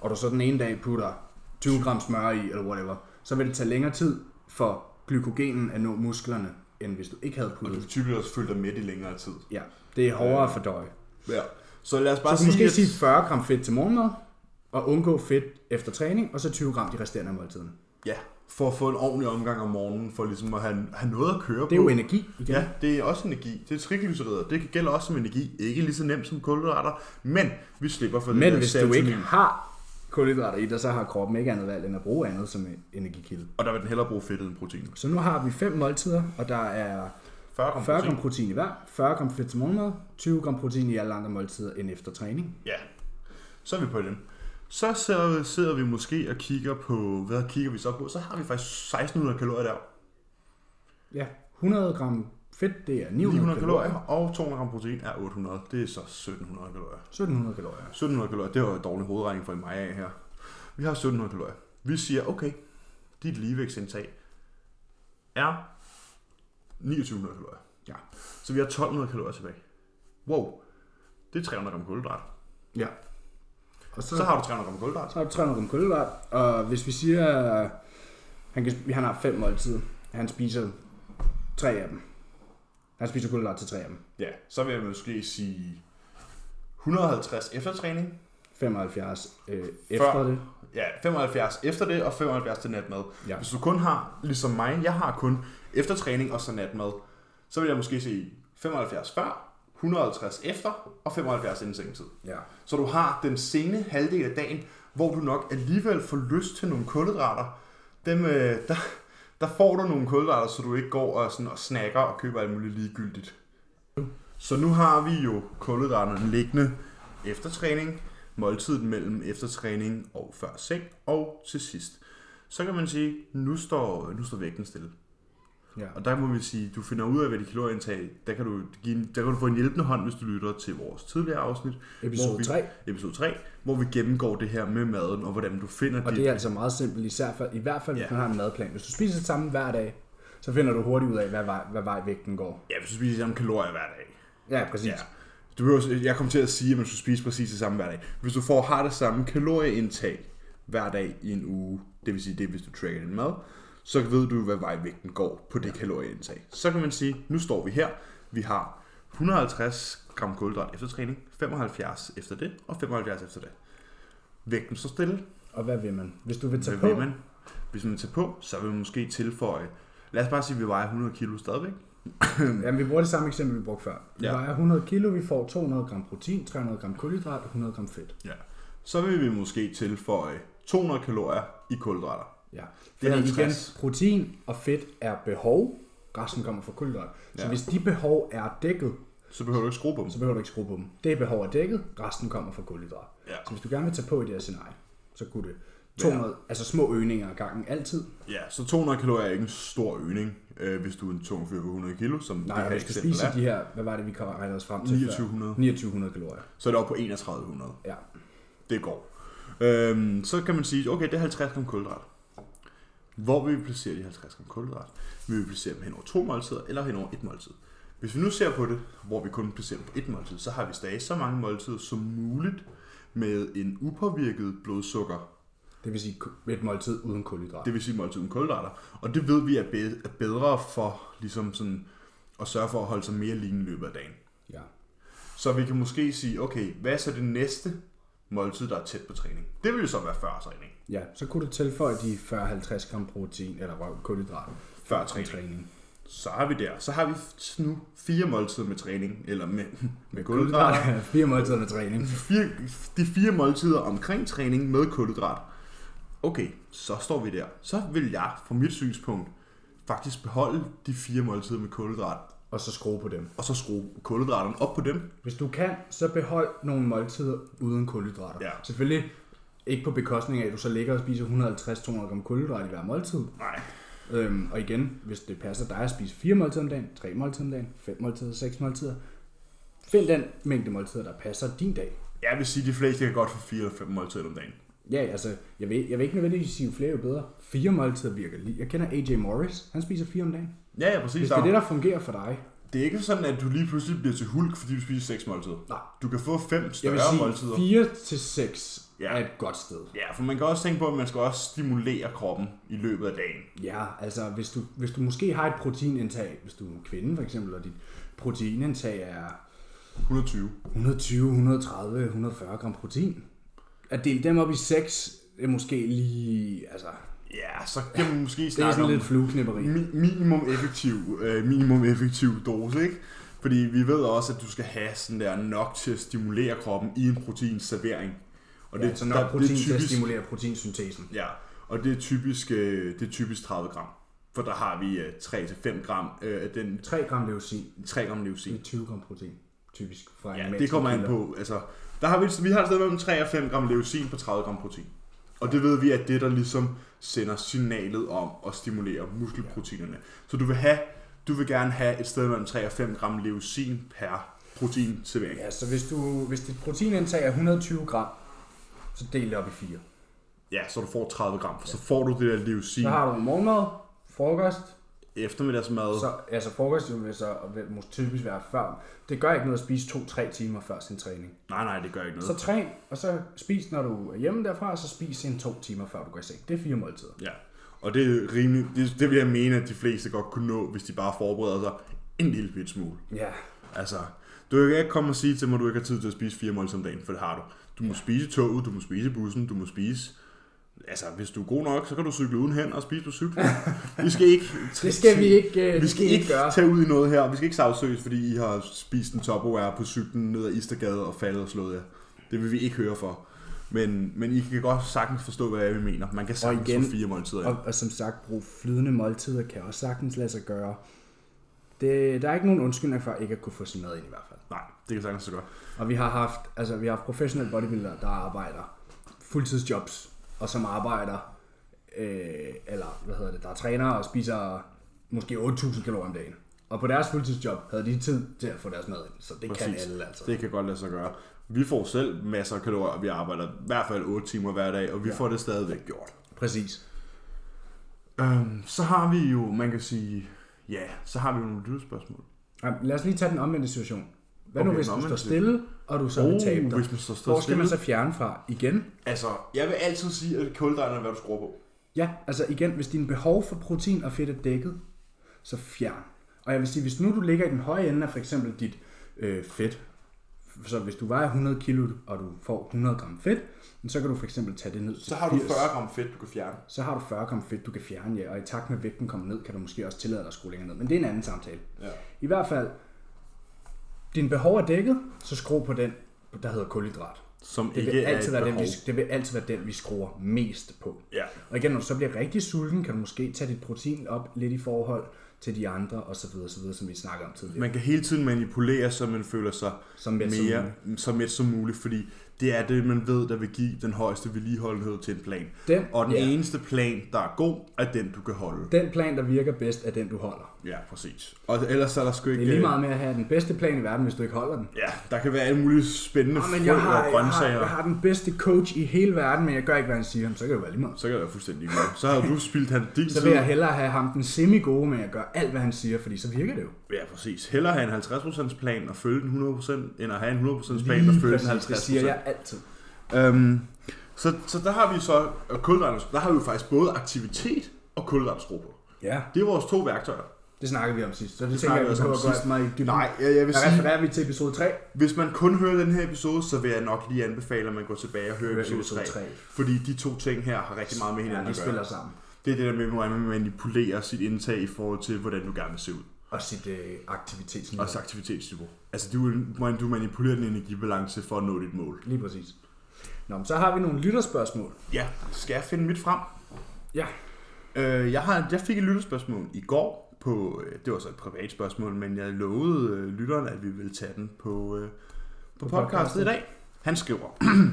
Speaker 1: og du så den ene dag putter 20 gram smør i, eller whatever, så vil det tage længere tid for glykogenen at nå musklerne, end hvis du ikke havde
Speaker 2: Og du
Speaker 1: puttet.
Speaker 2: vil typisk også føle dig midt i længere tid.
Speaker 1: Ja, det er hårdere at fordøje.
Speaker 2: Ja. Så lad os
Speaker 1: Så
Speaker 2: bare
Speaker 1: kan
Speaker 2: sige,
Speaker 1: måske
Speaker 2: at...
Speaker 1: sige 40 gram fedt til morgenmad, og undgå fedt efter træning, og så 20 gram de resterende af måltiderne.
Speaker 2: Ja, for at få en ordentlig omgang om morgenen, for ligesom at have, have noget at køre på.
Speaker 1: Det er jo energi igen.
Speaker 2: Ja, det er også energi. Det er triglycerider. Det gælder også som energi. Ikke lige så nemt som kulhydrater, men vi slipper for det
Speaker 1: Men hvis du ikke har kulhydrater i dig, så har kroppen ikke andet valg end at bruge andet som en energikilde.
Speaker 2: Og der vil den hellere bruge fedtet end protein.
Speaker 1: Så nu har vi fem måltider, og der er
Speaker 2: 40 gram
Speaker 1: 40
Speaker 2: protein.
Speaker 1: gram protein i hver, 40 gram fedt til morgenmad, 20 gram protein i alle andre måltider end efter træning.
Speaker 2: Ja, så er vi på den. Så sidder, sidder vi måske og kigger på, hvad kigger vi så på? Så har vi faktisk 1600 kalorier der.
Speaker 1: Ja, 100 gram fedt, det er 900,
Speaker 2: 900 kalorier,
Speaker 1: kalorier.
Speaker 2: og 200 gram protein er 800. Det er så 1700 kalorier.
Speaker 1: 1700 kalorier.
Speaker 2: 1700 kalorier, det var en dårlig hovedregning for mig af her. Vi har 1700 kalorier. Vi siger, okay, dit ligevægtsindtag er 2900 kalorier.
Speaker 1: Ja.
Speaker 2: Så vi har 1200 kalorier tilbage. Wow, det er 300 gram kulhydrat.
Speaker 1: Ja. Og så,
Speaker 2: Så har du 300 gram kulhydrat.
Speaker 1: så har du 300 gram kulhydrat, og hvis vi siger, han, kan, han har fem måltider, han spiser tre af dem. Han spiser kulhydrat til tre af dem.
Speaker 2: Ja, så vil jeg måske sige 150 efter træning.
Speaker 1: 75 øh, efter
Speaker 2: Før.
Speaker 1: det.
Speaker 2: Ja, 75 efter det, og 75 til natmad.
Speaker 1: Ja.
Speaker 2: Hvis du kun har, ligesom mig, jeg har kun efter træning og så natmad, så vil jeg måske sige 75 før, 150 efter, og 75 inden sengetid.
Speaker 1: Ja.
Speaker 2: Så du har den sene halvdel af dagen, hvor du nok alligevel får lyst til nogle kulhydrater. Dem, øh, der, der får du nogle kulhydrater, så du ikke går og, sådan, og snakker og køber alt muligt ligegyldigt. Så nu har vi jo kulhydraterne liggende efter træning, måltidet mellem efter træning og før seng, og til sidst. Så kan man sige, nu står, nu står vægten stille.
Speaker 1: Ja.
Speaker 2: Og der må vi sige, du finder ud af, hvad dit kalorieindtag, der kan du, give, der kan du få en hjælpende hånd, hvis du lytter til vores tidligere afsnit, hvor
Speaker 1: Episode
Speaker 2: vi,
Speaker 1: 3.
Speaker 2: episode 3, hvor vi gennemgår det her med maden, og hvordan du finder
Speaker 1: Og
Speaker 2: dit...
Speaker 1: det er altså meget simpelt, især for, i hvert fald hvis
Speaker 2: Ja.
Speaker 1: man har en madplan. Hvis du spiser det samme hver dag, så finder du hurtigt ud af, hvad vej, hvad vej vægten går.
Speaker 2: Ja, hvis du spiser samme kalorier hver dag.
Speaker 1: Ja, præcis.
Speaker 2: Ja. Du behøver, jeg kommer til at sige, at man skal spise præcis det samme hver dag. Hvis du får har det samme kalorieindtag hver dag i en uge, det vil sige det, er, hvis du tracker din mad, så ved du, hvad vej vægten går på det kalorieindtag. Så kan man sige, nu står vi her, vi har 150 gram kulhydrat efter træning, 75 efter det, og 75 efter det. Vægten står stille,
Speaker 1: Og hvad vil man? Hvis du vil tage
Speaker 2: hvad
Speaker 1: på,
Speaker 2: vil man? Hvis man tager på, så vil man måske tilføje, lad os bare sige, at vi vejer 100 kilo stadigvæk.
Speaker 1: Jamen, vi bruger det samme eksempel, vi brugte før. Vi
Speaker 2: Ja.
Speaker 1: vejer 100 kilo, vi får 200 gram protein, 300 gram kulhydrat og 100 gram fedt.
Speaker 2: Ja. Så vil vi måske tilføje 200 kalorier i kulhydrater.
Speaker 1: Ja.
Speaker 2: Det er
Speaker 1: Fordi igen,
Speaker 2: 50.
Speaker 1: protein og fedt er behov, resten kommer fra kulhydrat. Så
Speaker 2: Ja.
Speaker 1: hvis de behov er dækket,
Speaker 2: Så behøver du ikke skrue på dem.
Speaker 1: så behøver du ikke skrue på dem. Det behov er dækket, resten kommer fra kulhydrat.
Speaker 2: Ja.
Speaker 1: Så hvis du gerne vil tage på i det her scenarie, så kunne det 200, altså små øgninger ad gangen altid.
Speaker 2: Ja, så 200 kalorier er ikke en stor øgning, øh, hvis du er en tung fyr på 100 kilo, som
Speaker 1: Nej,
Speaker 2: det her
Speaker 1: hvis du spiser
Speaker 2: er.
Speaker 1: de her, hvad var det, vi kom regnede os frem til
Speaker 2: 2900.
Speaker 1: før? 2900 kalorier.
Speaker 2: Så er det oppe på 3100.
Speaker 1: Ja.
Speaker 2: Det går. Øhm, så kan man sige, okay, det er 50 gram kulhydrat. Hvor vil vi placere de 50 gram kulhydrat? Vil vi placere dem hen over to måltider, eller hen over et måltid? Hvis vi nu ser på det, hvor vi kun placerer dem på et måltid, så har vi stadig så mange måltider som muligt med en upåvirket blodsukker
Speaker 1: Det vil sige et måltid uden kulhydrat.
Speaker 2: Det vil sige måltid uden kulhydrater. Og det ved vi er er bedre for ligesom sådan, at sørge for at holde sig mere lignende i løbet af dagen.
Speaker 1: Ja.
Speaker 2: Så vi kan måske sige, okay, hvad er så det næste måltid, der er tæt på træning? Det vil jo så være før træning.
Speaker 1: Ja, så kunne du tilføje de 40-50 gram protein, eller røv, kulhydrat,
Speaker 2: Før træning.
Speaker 1: træning.
Speaker 2: Så har vi der. Så har vi nu fire måltider med træning, eller med, med.
Speaker 1: Kulhydrat, fire måltider med træning.
Speaker 2: Fire, de fire måltider omkring træning med kulhydrat. Okay, så står vi der. Så vil jeg, fra mit synspunkt, faktisk beholde de fire måltider med kulhydrat,
Speaker 1: Og så skrue på dem.
Speaker 2: og så skrue kulhydraterne op på dem.
Speaker 1: Hvis du kan, så behold nogle måltider uden kulhydrater.
Speaker 2: Ja.
Speaker 1: Selvfølgelig ikke på bekostning af, at du så ligger og spiser 150-200 gram kulhydrat i hver måltid.
Speaker 2: Nej.
Speaker 1: Øhm, og igen, hvis det passer dig at spise fire måltider om dagen, tre måltider om dagen, fem måltider, seks måltider, find den mængde måltider, der passer din dag.
Speaker 2: Jeg vil sige, at de fleste kan godt få fire eller fem måltider om dagen.
Speaker 1: Ja, altså, jeg vil, jeg vil ikke nødvendigvis sige, jo flere jo bedre. Fire måltider virker lige. Jeg kender AJ Morris, han spiser fire om dagen.
Speaker 2: Ja, ja, præcis.
Speaker 1: Hvis det er det, der fungerer for dig,
Speaker 2: det er ikke sådan, at du lige pludselig bliver til hulk, fordi du spiser seks måltider.
Speaker 1: Nej.
Speaker 2: Du kan få fem
Speaker 1: jeg
Speaker 2: større
Speaker 1: vil sige,
Speaker 2: måltider.
Speaker 1: 4 til 6
Speaker 2: Ja.
Speaker 1: er et godt sted.
Speaker 2: Ja, for man kan også tænke på, at man skal også stimulere kroppen i løbet af dagen.
Speaker 1: Ja, altså hvis du, hvis du måske har et proteinindtag, hvis du er en kvinde for eksempel, og dit proteinindtag er
Speaker 2: 120.
Speaker 1: 120, 130, 140 gram protein, at dele dem op i 6, er måske lige, altså,
Speaker 2: Ja, så kan man måske
Speaker 1: det er
Speaker 2: snakke
Speaker 1: sådan lidt flueknipperi.
Speaker 2: mi- minimum effektiv, øh, minimum effektiv dose, ikke? Fordi vi ved også, at du skal have sådan der nok til at stimulere kroppen i en proteinservering. Og
Speaker 1: Ja, så nok
Speaker 2: der-
Speaker 1: protein
Speaker 2: det er
Speaker 1: til at
Speaker 2: typisk,
Speaker 1: stimulere proteinsyntesen.
Speaker 2: Ja, og det er typisk, øh, det er typisk 30 gram. For der har vi øh, 3-5 gram øh, af den
Speaker 1: 3 gram leucin,
Speaker 2: 3 gram
Speaker 1: det
Speaker 2: leucin.
Speaker 1: er 20 gram protein, typisk fra
Speaker 2: Ja, det kommer an på. Altså, der har vi, vi har et sted mellem 3 og 5 gram leucin på 30 gram protein. Og det ved vi, at det der ligesom sender signalet om at stimulere muskelproteinerne. Så du vil have, du vil gerne have et sted mellem 3 og 5 gram leucin per proteinservering.
Speaker 1: Ja, så hvis, du, hvis dit proteinindtag er 120 gram, så del det op i 4.
Speaker 2: Ja, så du får 30 gram, for så får du det der leucin.
Speaker 1: Så har du morgenmad, frokost,
Speaker 2: Eftermiddagsmad.
Speaker 1: så, altså frokost vil så måske typisk være før. Det gør ikke noget at spise 2-3 timer før sin træning.
Speaker 2: Nej, nej, det gør ikke
Speaker 1: Så
Speaker 2: noget.
Speaker 1: træn, og så spis, når du er hjemme derfra, og så spis en to timer før du går i seng. Det er fire måltider.
Speaker 2: Ja. Og det er rimelig, det, det vil jeg mene, at de fleste godt kunne nå, hvis de bare forbereder sig en lille bit smule.
Speaker 1: Ja,
Speaker 2: Altså, du kan ikke komme og sige til mig, at du ikke har tid til at spise fire mål om dagen, for det har du. Du må spise toget, du må spise bussen, du må spise... Altså, hvis du er god nok, så kan du cykle uden hen og spise på cyklen. Vi skal ikke...
Speaker 1: det skal vi ikke, øh,
Speaker 2: Vi skal ikke
Speaker 1: gøre.
Speaker 2: tage ud i noget her. Vi skal ikke sagsøges, fordi I har spist en Tupperware på cyklen ned ad Istergade og faldet og slået jer. Det vil vi ikke høre for. Men, men I kan godt sagtens forstå, hvad jeg mener. Man kan sagtens
Speaker 1: igen-
Speaker 2: få fire måltider. ind.
Speaker 1: Og, og som sagt, brug flydende måltider kan også sagtens lade sig gøre. Det, der er ikke nogen undskyldning for ikke at kunne få sin mad ind i hvert fald.
Speaker 2: Det kan sagtens så godt.
Speaker 1: Og vi har haft, altså vi har haft professionelle bodybuildere, der arbejder fuldtidsjobs, og som arbejder, øh, eller hvad hedder det, der er trænere og spiser måske 8.000 kalorier om dagen. Og på deres fuldtidsjob havde de tid til at få deres mad ind, så det kan
Speaker 2: Præcis.
Speaker 1: alle altså.
Speaker 2: Det kan godt lade sig gøre. Vi får selv masser af kalorier, og vi arbejder i hvert fald 8 timer hver dag, og vi
Speaker 1: Ja.
Speaker 2: får det stadigvæk gjort.
Speaker 1: Præcis.
Speaker 2: Øhm, så har vi jo, man kan sige, ja, så har vi jo nogle lytterspørgsmål.
Speaker 1: Lad os lige tage den omvendte situation. Hvad okay, nu hvis
Speaker 2: den
Speaker 1: du står stille, og du så vil tabe dig?
Speaker 2: Oh, hvis man så står
Speaker 1: Hvor skal man
Speaker 2: stille.
Speaker 1: så fjerne fra? Igen?
Speaker 2: Altså, jeg vil altid sige, at kulhydraterne er, hvad du skruer på.
Speaker 1: Ja, altså igen, hvis dine behov for protein og fedt er dækket, så fjern. Og jeg vil sige, hvis nu du ligger i den høje ende af for eksempel dit øh, fedt, så hvis du vejer 100 kilo, og du får 100 gram fedt, så kan du for eksempel tage det ned til
Speaker 2: Så har du
Speaker 1: 80.
Speaker 2: 40 gram fedt, du kan fjerne.
Speaker 1: Så har du 40 gram fedt, du kan fjerne, ja, og i takt med vægten kommer ned, kan du måske også tillade dig at skrue længere ned. Men det er en anden samtale.
Speaker 2: Ja.
Speaker 1: I hvert fald, din behov er dækket, så skru på den, der hedder kulhydrat.
Speaker 2: Som
Speaker 1: Det
Speaker 2: ikke
Speaker 1: vil,
Speaker 2: er
Speaker 1: altid være den, vi, det vil altid være den, vi skruer mest på.
Speaker 2: Ja.
Speaker 1: Og igen, når du så bliver rigtig sulten, kan du måske tage dit protein op lidt i forhold til de andre, og så videre, så videre, som vi snakker om tidligere.
Speaker 2: Man kan hele tiden manipulere, så man føler sig
Speaker 1: Som mæt som
Speaker 2: mere
Speaker 1: muligt.
Speaker 2: så mæt som muligt, fordi det er det, man ved, der vil give den højeste vedligeholdenhed til en plan.
Speaker 1: Den,
Speaker 2: Og den
Speaker 1: ja,
Speaker 2: eneste plan, der er god, er den, du kan holde.
Speaker 1: den plan, der virker bedst, er den, du holder.
Speaker 2: Ja, præcis. Og ellers er der sgu
Speaker 1: Det
Speaker 2: ikke...
Speaker 1: er lige meget med at have den bedste plan i verden, hvis du ikke holder den.
Speaker 2: Ja, der kan være alle mulige spændende
Speaker 1: Nå, men
Speaker 2: frø
Speaker 1: jeg har,
Speaker 2: og
Speaker 1: jeg,
Speaker 2: grøntsager.
Speaker 1: har, jeg har den bedste coach i hele verden, men jeg gør ikke, hvad han siger. Så kan det være lige meget.
Speaker 2: Så kan det være fuldstændig ligeglad. Så har du spildt han din
Speaker 1: Så vil jeg hellere have ham den semi-gode, men jeg gør alt, hvad han siger, fordi så virker det jo.
Speaker 2: Ja, præcis. Hellere have en 50% plan og følge den 100%, end at have en 100% plan og følge den 50%.
Speaker 1: det siger jeg altid.
Speaker 2: Øhm, så, så der har vi så og kulhydrater, der har vi jo faktisk både aktivitet og kulhydratskro på.
Speaker 1: Ja,
Speaker 2: Det er vores to værktøjer.
Speaker 1: Det snakkede vi om sidst, så det,
Speaker 2: Det
Speaker 1: tænker jeg,
Speaker 2: snakkede
Speaker 1: vi
Speaker 2: også om sidst.
Speaker 1: meget i dybden.
Speaker 2: Nej, jeg, jeg vil
Speaker 1: Der
Speaker 2: sige,
Speaker 1: refererer vi til episode 3.
Speaker 2: hvis man kun hører den her episode, så vil jeg nok lige anbefale, at man går tilbage og hører
Speaker 1: Hører
Speaker 2: episode,
Speaker 1: episode
Speaker 2: 3,
Speaker 1: tre.
Speaker 2: Fordi de to ting her har rigtig meget med
Speaker 1: Ja,
Speaker 2: hinanden
Speaker 1: de
Speaker 2: at
Speaker 1: spiller
Speaker 2: gøre.
Speaker 1: sammen.
Speaker 2: Det er det der med, hvordan man manipulerer sit indtag i forhold til, hvordan du gerne vil se ud.
Speaker 1: Og sit øh, aktivitetsniveau.
Speaker 2: Også aktivitetsniveau. Altså, du, du manipulerer din energibalance for at nå dit mål.
Speaker 1: Lige præcis. Nå, men så har vi nogle lytterspørgsmål.
Speaker 2: Ja, skal jeg finde mit frem?
Speaker 1: Ja.
Speaker 2: Øh, jeg, har, jeg fik et lytterspørgsmål i går. På, øh, det var så et privat spørgsmål, men jeg lovede øh, lytteren, at vi ville tage den på, øh, på,
Speaker 1: På
Speaker 2: podcastet
Speaker 1: podcastet.
Speaker 2: i dag. Han skriver,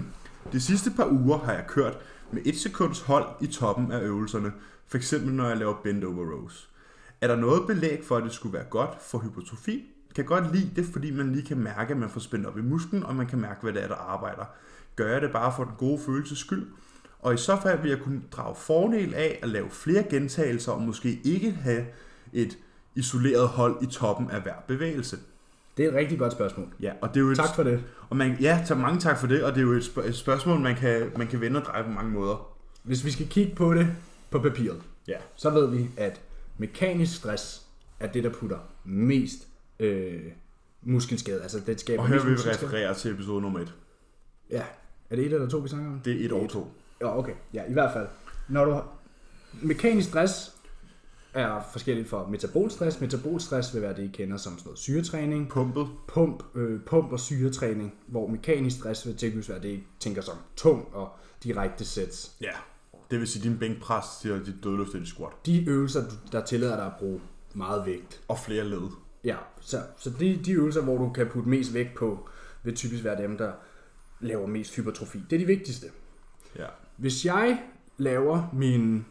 Speaker 2: De sidste par uger har jeg kørt med et sekunds hold i toppen af øvelserne, for eksempel når jeg laver bend over rows. Er der noget belæg for, at det skulle være godt for hypertrofi? Kan godt lide det, fordi man lige kan mærke, at man får spændt op i musklen, og man kan mærke, hvad det er, der arbejder. Gør jeg det bare for den gode følelses skyld? Og i så fald vil jeg kunne drage fordel af at lave flere gentagelser, og måske ikke have et isoleret hold i toppen af hver bevægelse.
Speaker 1: Det er et rigtig godt spørgsmål.
Speaker 2: Ja, og det er jo et,
Speaker 1: Tak for det.
Speaker 2: og man, ja, så mange tak for det, og det er jo et, et spørgsmål, man kan, man kan vende og dreje på mange måder.
Speaker 1: Hvis vi skal kigge på det på papiret,
Speaker 2: Ja.
Speaker 1: så ved vi, at mekanisk stress er det, der putter mest øh, muskelskade. Altså, det skaber
Speaker 2: Og her vil vi referere til episode nummer 1.
Speaker 1: Ja. Er det et eller to, vi snakker om?
Speaker 2: Det er et år to.
Speaker 1: Ja, okay. Ja, i hvert fald. Når du har... Mekanisk stress er forskelligt for metabolstress. Metabolstress vil være det, I kender som sådan noget syretræning.
Speaker 2: Pumpet.
Speaker 1: Pump, øh, pump og syretræning, hvor mekanisk stress vil typisk være det, I tænker som tung og direkte sets.
Speaker 2: Ja. Det vil sige din bænkpres til dit dødløft eller squat.
Speaker 1: De øvelser, der tillader dig at bruge meget vægt.
Speaker 2: Og flere led.
Speaker 1: Ja, så, så de, de øvelser, hvor du kan putte mest vægt på, vil typisk være dem, der laver mest hypertrofi. Det er de vigtigste.
Speaker 2: Ja.
Speaker 1: Hvis jeg laver min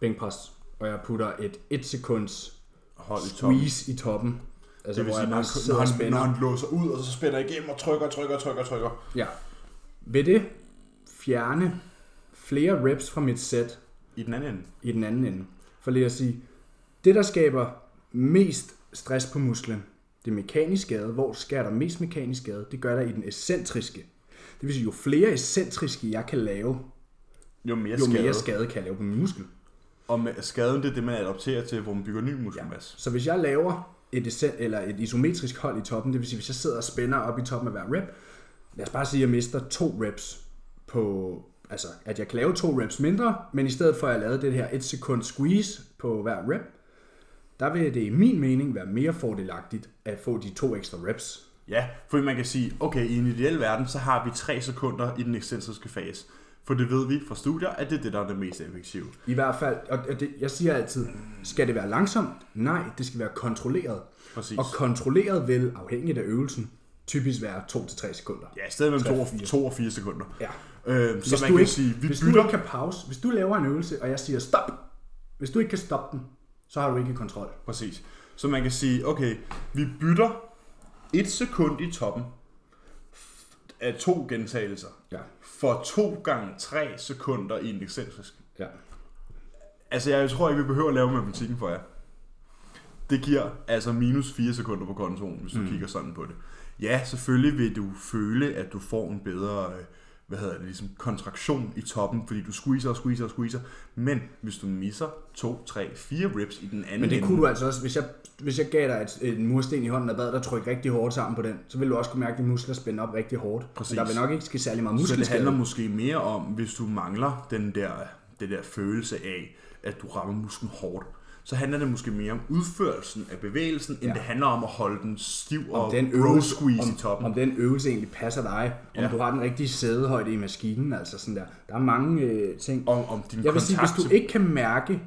Speaker 1: bænkpres, og jeg putter et 1 sekunds
Speaker 2: Hold i toppen.
Speaker 1: squeeze i toppen, altså
Speaker 2: Det vil
Speaker 1: hvor
Speaker 2: sige,
Speaker 1: jeg
Speaker 2: når han, når, han,
Speaker 1: spænder.
Speaker 2: når han låser ud, og så spænder igennem og trykker, trykker, trykker, trykker.
Speaker 1: Ja. Vil det fjerne flere reps fra mit sæt
Speaker 2: I den anden ende.
Speaker 1: i den anden ende? For lige at sige, det der skaber mest stress på musklen, det er mekanisk skade. Hvor sker der mest mekanisk skade? Det gør der i den ekscentriske. Det vil sige, jo flere ekscentriske jeg kan lave,
Speaker 2: Jo mere
Speaker 1: jo
Speaker 2: skade.
Speaker 1: mere skade kan jeg lave på min muskel.
Speaker 2: Og med, skaden, det er det, man adopterer til, hvor man bygger ny muskelmasse.
Speaker 1: Så hvis jeg laver et, eller et isometrisk hold i toppen, det vil sige, hvis jeg sidder og spænder op i toppen af hver rep, lad os bare sige, at jeg mister to reps på, altså at jeg kan lave to reps mindre, men i stedet for at jeg lavede det her et sekund squeeze på hver rep, der vil det i min mening være mere fordelagtigt at få de to ekstra reps.
Speaker 2: Ja, fordi man kan sige, okay, i en ideel verden, så har vi 3 sekunder i den excentriske fase. For det ved vi fra studier, at det er det, der er det mest effektive.
Speaker 1: I hvert fald, og det, jeg siger altid, skal det være langsomt? Nej, det skal være kontrolleret.
Speaker 2: Præcis.
Speaker 1: Og kontrolleret vil, afhængigt af øvelsen, typisk være 2-3 sekunder.
Speaker 2: Ja, i stedet mellem 2 og,
Speaker 1: fire.
Speaker 2: 2 og 4 sekunder.
Speaker 1: Ja.
Speaker 2: Øh, så
Speaker 1: Hvis,
Speaker 2: man kan
Speaker 1: ikke,
Speaker 2: sige, vi
Speaker 1: hvis
Speaker 2: bytter...
Speaker 1: du ikke kan pause, hvis du laver en øvelse, og jeg siger stop, hvis du ikke kan stoppe den, så har du ikke kontrol.
Speaker 2: Præcis. Så man kan sige, okay, vi bytter et sekund i toppen af to gentagelser
Speaker 1: Ja.
Speaker 2: for to gange 3 sekunder i en excentrisk.
Speaker 1: ja.
Speaker 2: Altså, jeg tror ikke, vi behøver at lave matematikken for jer. Det giver altså minus 4 sekunder på kontoen, hvis du mm. kigger sådan på det. Ja, selvfølgelig vil du føle, at du får en bedre øh, hvad hedder det, ligesom kontraktion i toppen, fordi du squeezer og squeezer og squeezer. Men hvis du misser 2, 3, 4 reps i den anden
Speaker 1: Men det
Speaker 2: ende,
Speaker 1: kunne du altså også, hvis jeg, hvis jeg gav dig et, en mursten i hånden og bad dig trykke rigtig hårdt sammen på den, så vil du også kunne mærke, at dine muskler spænde op rigtig hårdt.
Speaker 2: Præcis.
Speaker 1: Men der vil nok ikke ske særlig meget
Speaker 2: Så det handler måske mere om, hvis du mangler den der, det der følelse af, at du rammer musklen hårdt, så handler det måske mere om udførelsen af bevægelsen, end
Speaker 1: Ja.
Speaker 2: det handler om at holde den stiv og
Speaker 1: om den
Speaker 2: bro
Speaker 1: øvelse,
Speaker 2: squeeze
Speaker 1: om,
Speaker 2: i toppen.
Speaker 1: om den øvelse egentlig passer dig, om
Speaker 2: Ja.
Speaker 1: du har den rigtige sædehøjde i maskinen, altså sådan der. Der er mange øh, ting.
Speaker 2: om, om din
Speaker 1: Jeg vil sige, hvis du ikke kan mærke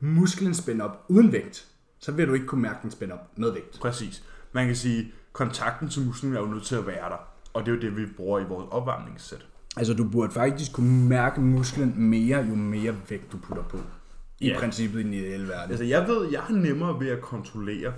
Speaker 1: musklen spænde op uden vægt, så vil du ikke kunne mærke den spænde op med vægt.
Speaker 2: Præcis. Man kan sige, kontakten til musklen er jo nødt til at være der. Og det er jo det, vi bruger i vores opvarmningssæt.
Speaker 1: Altså du burde faktisk kunne mærke musklen mere, jo mere vægt du putter på. I
Speaker 2: Ja.
Speaker 1: princippet i den ideelle verden.
Speaker 2: Altså jeg ved, jeg har nemmere ved at kontrollere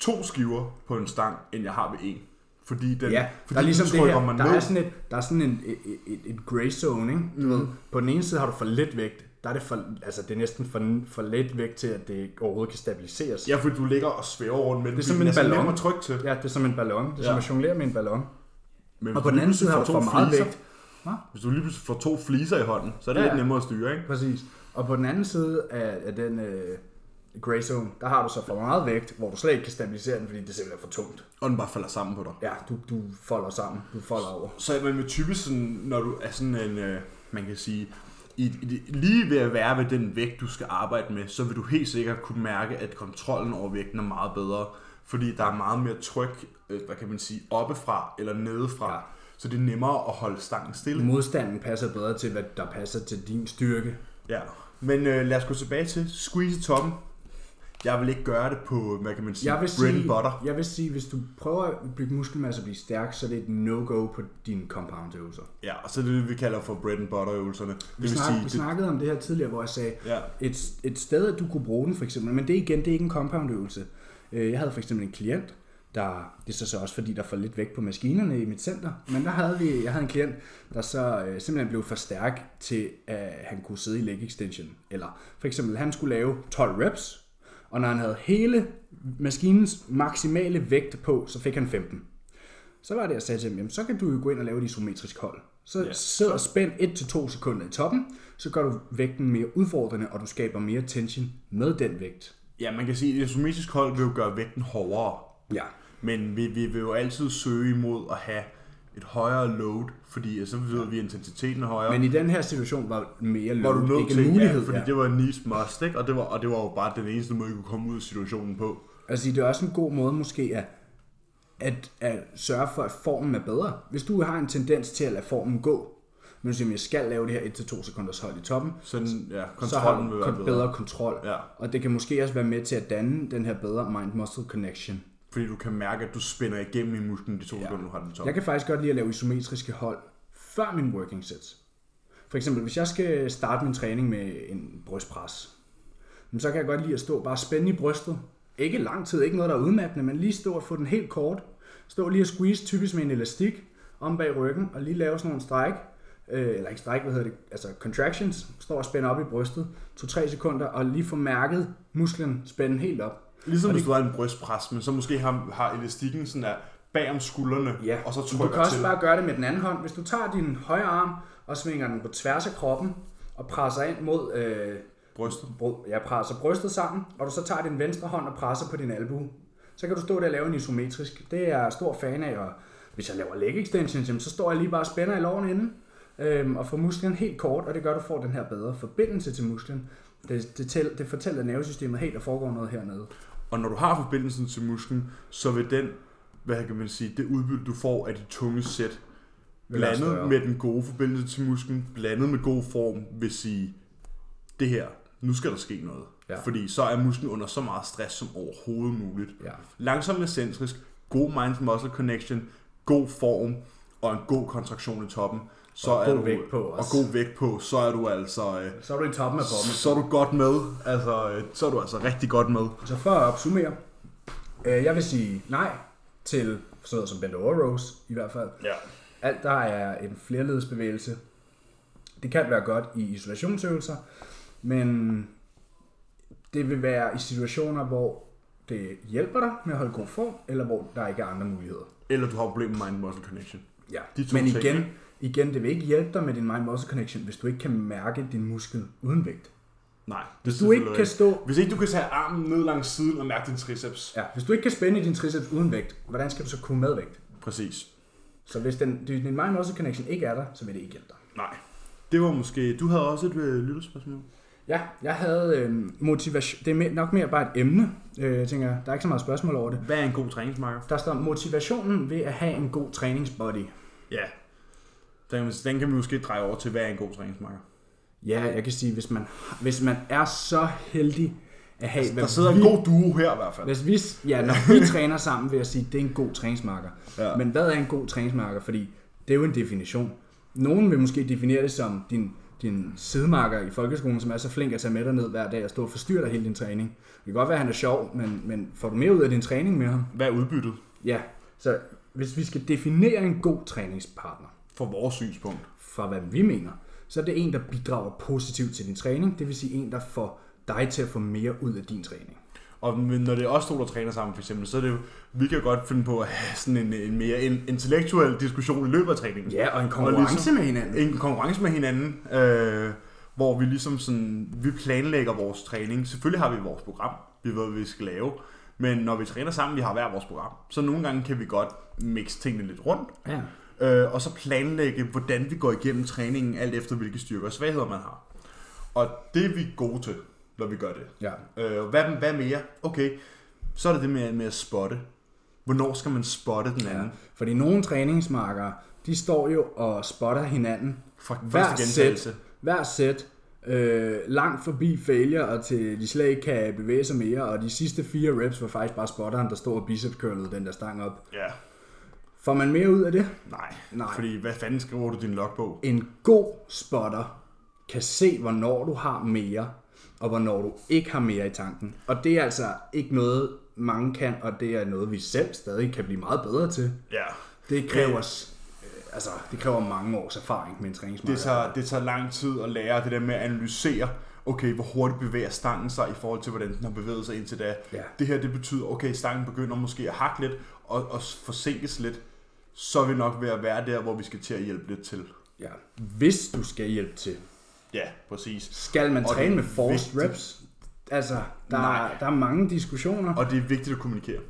Speaker 2: to skiver på en stang, end jeg har ved en. Fordi den,
Speaker 1: Ja,
Speaker 2: fordi
Speaker 1: der er ligesom
Speaker 2: den
Speaker 1: det her, der
Speaker 2: ned.
Speaker 1: er sådan, et, der er sådan en, et, et, et gray zone, ikke? Du ved, på den ene side har du for lidt vægt, der er det, for, altså det er næsten for, for let vægt til, at det overhovedet kan stabiliseres.
Speaker 2: Ja, fordi du ligger og svæver rundt med.
Speaker 1: Det er som en
Speaker 2: den
Speaker 1: ballon.
Speaker 2: trykke til.
Speaker 1: Ja, det er som en ballon. Det er som
Speaker 2: Ja.
Speaker 1: at jonglere med en ballon.
Speaker 2: Men
Speaker 1: Og på den anden side har du for meget
Speaker 2: fliser-
Speaker 1: vægt.
Speaker 2: Hvis du lige pludselig får to fliser i hånden, så er det
Speaker 1: Ja,
Speaker 2: lidt nemmere at styre, ikke?
Speaker 1: Præcis. Og på den anden side af, af den øh, gray zone, der har du så for meget vægt, hvor du slet ikke kan stabilisere den, fordi det er simpelthen for tungt.
Speaker 2: Og den bare falder sammen på dig.
Speaker 1: Ja, du, du folder sammen. Du folder over.
Speaker 2: Så er man med typisk sådan, når du er sådan en, øh, man kan sige, i, i, lige ved at være ved den vægt, du skal arbejde med, så vil du helt sikkert kunne mærke, at kontrollen over vægten er meget bedre. Fordi der er meget mere tryk, øh, hvad kan man sige, oppefra eller nedefra.
Speaker 1: Ja.
Speaker 2: Så det er nemmere at holde stangen stille.
Speaker 1: Modstanden passer bedre til, hvad der passer til din styrke.
Speaker 2: Ja. Men øh, lad os gå tilbage til squeeze toppen. Jeg vil ikke gøre det på, hvad kan man sige,
Speaker 1: Jeg vil,
Speaker 2: bread and butter.
Speaker 1: jeg vil sige, hvis du prøver at bygge muskelmasse og blive stærk, så er det et no-go på dine compound øvelser.
Speaker 2: Ja, og så er det det, vi kalder for bread and butter øvelserne. Det
Speaker 1: Vi,
Speaker 2: vil
Speaker 1: snak,
Speaker 2: sige,
Speaker 1: vi
Speaker 2: det,
Speaker 1: snakkede om det her tidligere, hvor jeg sagde,
Speaker 2: ja,
Speaker 1: et, et sted, at du kunne bruge den for eksempel, men det igen, det er ikke en compound øvelse. Øh, Jeg havde for eksempel en klient, der, det er så, så også fordi, der er for lidt vægt på maskinerne i mit center, men der havde vi, jeg havde en klient, der så øh, simpelthen blev for stærk til, at han kunne sidde i leg extension. Eller for eksempel, han skulle lave 12 reps, og når han havde hele maskinens maksimale vægt på, så fik han 15. Så var det, jeg sagde til ham, jamen, så kan du jo gå ind og lave et isometrisk hold. Så
Speaker 2: ja.
Speaker 1: sidder og spænd 1-2 sekunder i toppen, så gør du vægten mere udfordrende, og du skaber mere tension med den vægt.
Speaker 2: ja, man kan sige, at et isometrisk hold vil jo gøre vægten hårdere.
Speaker 1: Ja.
Speaker 2: Men vi, vi vil jo altid søge imod at have et højere load, fordi så ved vi, at intensiteten er højere.
Speaker 1: Men i den her situation var mere
Speaker 2: var du
Speaker 1: load
Speaker 2: nødt
Speaker 1: ikke
Speaker 2: til,
Speaker 1: en mulighed.
Speaker 2: ja, fordi
Speaker 1: ja.
Speaker 2: det var en niche must, ikke? Og det var, og det var jo bare den eneste måde, I kunne komme ud af situationen på.
Speaker 1: Altså, det er også en god måde måske at, at, at sørge for, at formen er bedre. Hvis du har en tendens til at lade formen gå, men at jeg skal lave det her 1-2 sekunders hold i toppen,
Speaker 2: Sådan, ja,
Speaker 1: så har
Speaker 2: kontrollen
Speaker 1: du
Speaker 2: bedre.
Speaker 1: bedre kontrol.
Speaker 2: Ja.
Speaker 1: Og det kan måske også være med til at danne den her bedre mind-muscle connection.
Speaker 2: Fordi du kan mærke, at du spænder igennem i musklen de to
Speaker 1: Ja.
Speaker 2: sekunder, du har den top.
Speaker 1: Jeg kan faktisk godt lide at lave isometriske hold før min working sets. For eksempel, hvis jeg skal starte min træning med en brystpres, så kan jeg godt lide at stå bare spænde i brystet. Ikke lang tid, ikke noget, der er udmattende, men lige stå og få den helt kort. Stå lige og squeeze, typisk med en elastik, om bag ryggen, og lige lave sådan nogle stræk, øh, eller ikke stræk, hvad hedder det, altså contractions, stå og spænde op i brystet, 2-3 sekunder, og lige få mærket musklen spænde helt op.
Speaker 2: Ligesom
Speaker 1: Og
Speaker 2: hvis
Speaker 1: det-
Speaker 2: du har en brystpres, men så måske har, har elastikken sådan der bag om skuldrene,
Speaker 1: Ja,
Speaker 2: og så trykker
Speaker 1: du kan også
Speaker 2: til.
Speaker 1: bare gøre det med den anden hånd. Hvis du tager din højre arm og svinger den på tværs af kroppen og presser ind mod, øh,
Speaker 2: Brystet.
Speaker 1: bry- ja, presser brystet sammen, og du så tager din venstre hånd og presser på din albue, så kan du stå der og lave en isometrisk. Det er jeg stor fan af, og hvis jeg laver leg extensions, jamen, så står jeg lige bare og spænder i lårene inden, øhm, og får musklen helt kort, og det gør, at du får den her bedre forbindelse til musklen. Det, det, tæl, det fortæller nervesystemet helt, at der foregår noget hernede.
Speaker 2: Og når du har forbindelsen til musklen, så vil den, hvad kan man sige, det udbytte, du får af de tunge sæt, blandet med den gode forbindelse til musklen, blandet med god form, vil sige, det her, nu skal der ske noget.
Speaker 1: Ja.
Speaker 2: Fordi så er musklen under så meget stress som overhovedet muligt.
Speaker 1: Ja.
Speaker 2: Langsomt excentrisk, god mind-muscle connection, god form og en god kontraktion i toppen. Så
Speaker 1: Og
Speaker 2: er
Speaker 1: god
Speaker 2: du,
Speaker 1: vægt på
Speaker 2: Og
Speaker 1: også.
Speaker 2: god vægt på, så er du altså... Øh,
Speaker 1: Så er du i toppen af poppen.
Speaker 2: så er du godt med. Altså, øh, så er du altså rigtig godt med.
Speaker 1: Så for at opsummere, øh, jeg vil sige nej til sådan noget som bent over rows, i hvert fald.
Speaker 2: Ja.
Speaker 1: Alt, der er en flerledsbevægelse. Det kan være godt i isolationsøvelser, men det vil være i situationer, hvor det hjælper dig med at holde god form, eller hvor der ikke er andre muligheder.
Speaker 2: Eller du har problemer med mind-muscle connection.
Speaker 1: Ja.
Speaker 2: De to
Speaker 1: Men
Speaker 2: ting,
Speaker 1: igen? Igen, det vil ikke hjælpe dig med din mind-muscle connection, hvis du ikke kan mærke din muskel uden vægt.
Speaker 2: Nej, det
Speaker 1: Hvis du ikke kan stå
Speaker 2: Hvis ikke du kan tage armen ned langs siden og mærke din triceps.
Speaker 1: Ja, hvis du ikke kan spænde din triceps uden vægt, hvordan skal du så kunne med vægt?
Speaker 2: Præcis.
Speaker 1: Så hvis den, din mind muscle connection ikke er der, så vil det ikke hjælpe dig.
Speaker 2: Nej. Det var måske... Du havde også et øh, lytterspørgsmål.
Speaker 1: Ja, jeg havde øh, motivation. Det er nok mere bare et emne. Øh, jeg tænker, der er ikke så meget spørgsmål over det.
Speaker 2: Hvad er en god træningsmarker?
Speaker 1: Der står motivationen ved at have en god træningsbody.
Speaker 2: Ja. Den, kan man- den kan vi måske dreje over til, hvad er en god træningsmarker?
Speaker 1: Ja, jeg kan sige, hvis man, hvis man er så heldig at have... hvad
Speaker 2: Der sidder en
Speaker 1: vi-
Speaker 2: god duo her i hvert fald.
Speaker 1: Hvis vi, ja, når vi træner sammen, vil jeg sige, det er en god træningsmarker.
Speaker 2: Ja.
Speaker 1: Men hvad er en god træningsmarker? Fordi det er jo en definition. Nogen vil måske definere det som din, din sidemarker i folkeskolen, som er så flink at tage med dig ned hver dag og stå og forstyrre dig hele din træning. Det kan godt være, at han er sjov, men, men får du mere ud af din træning med ham?
Speaker 2: Hvad er udbyttet
Speaker 1: Ja, så hvis vi skal definere en god træningspartner,
Speaker 2: for vores synspunkt?
Speaker 1: fra hvad vi mener, så er det en, der bidrager positivt til din træning. Det vil sige en, der får dig til at få mere ud af din træning.
Speaker 2: Og når det er os to, der træner sammen for eksempel, så er det jo, vi kan godt finde på at have sådan en, en mere en, intellektuel diskussion i løbet af træningen.
Speaker 1: Ja, og en konkurrence
Speaker 2: ligesom-
Speaker 1: med hinanden.
Speaker 2: En konkurrence med hinanden, øh, hvor vi ligesom sådan, vi planlægger vores træning. Selvfølgelig har vi vores program, vi ved, hvad vi skal lave, men når vi træner sammen, vi har hver vores program, så nogle gange kan vi godt mixe tingene lidt rundt,
Speaker 1: Ja.
Speaker 2: Øh, og så planlægge, hvordan vi går igennem træningen, alt efter hvilke styrker og svagheder man har. Og det er vi gode til, når vi gør det.
Speaker 1: ja.
Speaker 2: Øh, hvad, hvad mere? Okay, så er det det med, med at spotte. Hvornår skal man spotte den
Speaker 1: Ja,
Speaker 2: anden?
Speaker 1: fordi nogle træningsmarkere, de står jo og spotter hinanden
Speaker 2: Fra
Speaker 1: hver sæt, hver sæt øh, langt forbi failure, og til de slet ikke kan bevæge sig mere, og de sidste fire reps var faktisk bare spotteren, der stod og bicep curlede den der stang op.
Speaker 2: Ja,
Speaker 1: Får man mere ud af det?
Speaker 2: nej.
Speaker 1: Nej.
Speaker 2: Fordi hvad fanden skriver du din logbog?
Speaker 1: En god spotter kan se, hvornår du har mere, og hvornår du ikke har mere i tanken. Og det er altså ikke noget, mange kan, og det er noget, vi selv stadig kan blive meget bedre til.
Speaker 2: Ja.
Speaker 1: Det kræver, øh, altså, det kræver mange års erfaring med en træningsmarker.
Speaker 2: Det tager, det tager lang tid at lære det der med at analysere, okay, hvor hurtigt bevæger stangen sig i forhold til, hvordan den har bevæget sig indtil da.
Speaker 1: Ja.
Speaker 2: Det her, det betyder, okay, stangen begynder måske at hakke lidt og, og forsinkes lidt. Så er vi nok ved at være der, hvor vi skal til at hjælpe lidt til.
Speaker 1: Ja. Hvis du skal hjælpe til,
Speaker 2: Ja, præcis.
Speaker 1: skal man
Speaker 2: Og
Speaker 1: træne med
Speaker 2: er
Speaker 1: forced
Speaker 2: vigtigt.
Speaker 1: reps? Altså, der,
Speaker 2: Nej.
Speaker 1: er, der er mange diskussioner.
Speaker 2: Og det er vigtigt at kommunikere.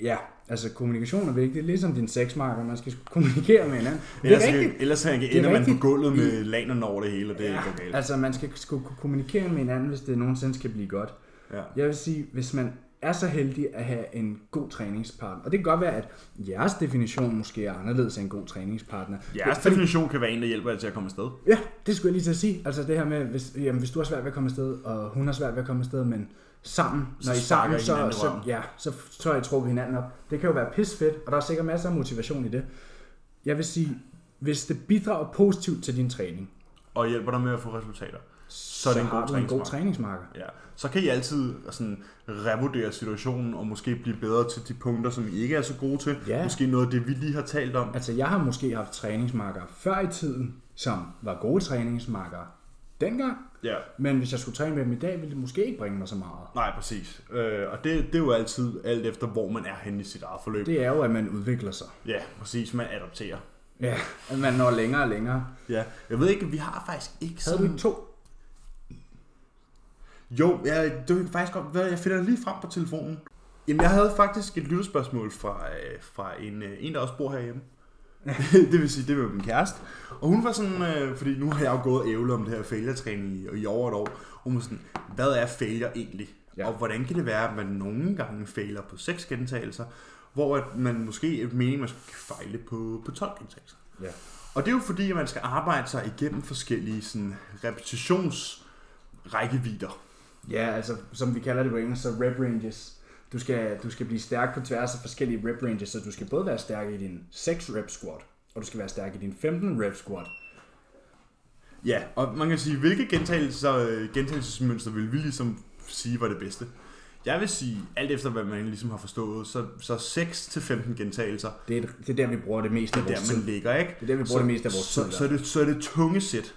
Speaker 1: Ja, altså kommunikation er vigtigt, ligesom din sexmarker, man skal kommunikere med hinanden. Det
Speaker 2: Ellers,
Speaker 1: er rigtigt.
Speaker 2: ellers så
Speaker 1: er
Speaker 2: ender man på gulvet med lanerne over det hele, og det er
Speaker 1: Ja,
Speaker 2: ikke galt.
Speaker 1: altså man skal kunne kommunikere med hinanden, hvis det nogensinde skal blive godt.
Speaker 2: Ja.
Speaker 1: Jeg vil sige, hvis man er så heldig at have en god træningspartner, og det kan godt være, at jeres definition måske er anderledes end en god træningspartner.
Speaker 2: Jeres
Speaker 1: Fordi-
Speaker 2: definition kan være en, der hjælper jer til at komme afsted.
Speaker 1: Ja, det skulle jeg lige til at sige. Altså det her med, hvis, jamen, hvis du har svært ved at komme afsted, og hun har svært ved at komme afsted, men sammen,
Speaker 2: Så
Speaker 1: når I sammen, så, så, ja, så, har I trukket hinanden op. Det kan jo være pisfedt, og der er sikkert masser af motivation i det. Jeg vil sige, hvis det bidrager positivt til din træning,
Speaker 2: Og hjælper dig med at få resultater.
Speaker 1: Så,
Speaker 2: er det en
Speaker 1: har
Speaker 2: god
Speaker 1: du en god
Speaker 2: træningsmarker.
Speaker 1: træningsmarker.
Speaker 2: Ja. Så kan I altid sådan, revurdere situationen, og måske blive bedre til de punkter, som I ikke er så gode til.
Speaker 1: Ja.
Speaker 2: Måske noget af det, vi lige har talt om.
Speaker 1: Altså, jeg har måske haft træningsmarker før i tiden, som var gode træningsmarker dengang,
Speaker 2: Ja.
Speaker 1: men hvis jeg skulle træne med dem i dag, ville det måske ikke bringe mig så meget.
Speaker 2: Nej, præcis. Øh, og det, det er jo altid alt efter, hvor man er henne i sit eget forløb.
Speaker 1: Det er jo, at man udvikler sig.
Speaker 2: Ja, præcis. Man adopterer.
Speaker 1: Ja, at man når længere og længere.
Speaker 2: Ja, jeg ved ikke, vi har faktisk ikke
Speaker 1: Havde
Speaker 2: sådan...
Speaker 1: ikke to?
Speaker 2: Jo, jeg, det kan faktisk godt være, jeg finder det lige frem på telefonen. Jamen, jeg havde faktisk et lyttespørgsmål fra, øh, fra en, øh, en, der også bor herhjemme. det vil sige, det var min kæreste. Og hun var sådan, øh, fordi nu har jeg jo gået og ævlet om det her failure-træning i, i over et år. Hun var sådan, hvad er failure egentlig?
Speaker 1: Ja.
Speaker 2: Ja. Og hvordan kan det være, at man nogle gange fejler på 6 gentagelser, hvor at man måske er meningen, man skal fejle på, på 12 gentagelser?
Speaker 1: Ja.
Speaker 2: Og det er jo fordi, at man skal arbejde sig igennem forskellige sådan, repetitionsrækkevidder.
Speaker 1: Ja, altså som vi kalder det på engelsk, så rep ranges. Du skal, du skal blive stærk på tværs af forskellige rep ranges, så du skal både være stærk i din 6 rep squat, og du skal være stærk i din 15 rep squat.
Speaker 2: Ja, og man kan sige, hvilke gentagelser, øh, gentagelsesmønster vil vi ligesom sige var det bedste? Jeg vil sige, alt efter hvad man ligesom har forstået, så, så 6-15 gentagelser,
Speaker 1: Det er, det er der, vi bruger det meste af
Speaker 2: det er
Speaker 1: vores
Speaker 2: der, man ligger, ikke?
Speaker 1: Det er der, vi bruger det meste af vores
Speaker 2: så,
Speaker 1: tid.
Speaker 2: så, er det, så er det tunge sæt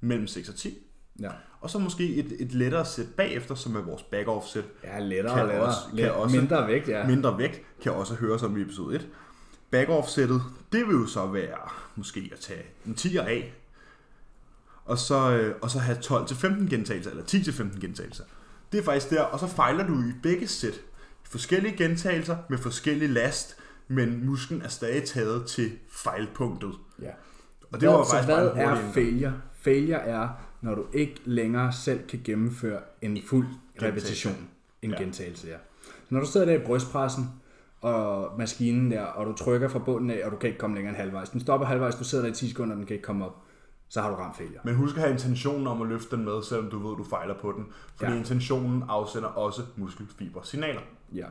Speaker 2: mellem 6 og 10.
Speaker 1: Ja.
Speaker 2: Og så måske et, et lettere sæt bagefter, som er vores back-off sæt.
Speaker 1: Ja, lettere
Speaker 2: Kan
Speaker 1: og lettere.
Speaker 2: også- kan også-
Speaker 1: mindre vægt, ja.
Speaker 2: Mindre vægt kan også høres om i episode 1. Back-off sættet, det vil jo så være måske at tage en 10'er af, og så, øh, og så have 12-15 gentagelser, eller 10-15 gentagelser. Det er faktisk der, og så fejler du i begge sæt. Forskellige gentagelser med forskellig last, men musklen er stadig taget til fejlpunktet.
Speaker 1: ja.
Speaker 2: Og det
Speaker 1: hvad,
Speaker 2: var faktisk
Speaker 1: hvad er failure? Failure er, når du ikke længere selv kan gennemføre en fuld
Speaker 2: Gentagelse.
Speaker 1: repetition. En
Speaker 2: Ja.
Speaker 1: gentagelse, ja. Så når du sidder der i brystpressen, og maskinen der, og du trykker fra bunden af, og du kan ikke komme længere end halvvejs. Den stopper halvvejs, du sidder der i 10 sekunder, og den kan ikke komme op. Så har du ramt failure.
Speaker 2: Men husk at have intentionen om at løfte den med, selvom du ved, du fejler på den. Fordi
Speaker 1: Ja.
Speaker 2: intentionen afsender også muskelfibersignaler.
Speaker 1: Ja.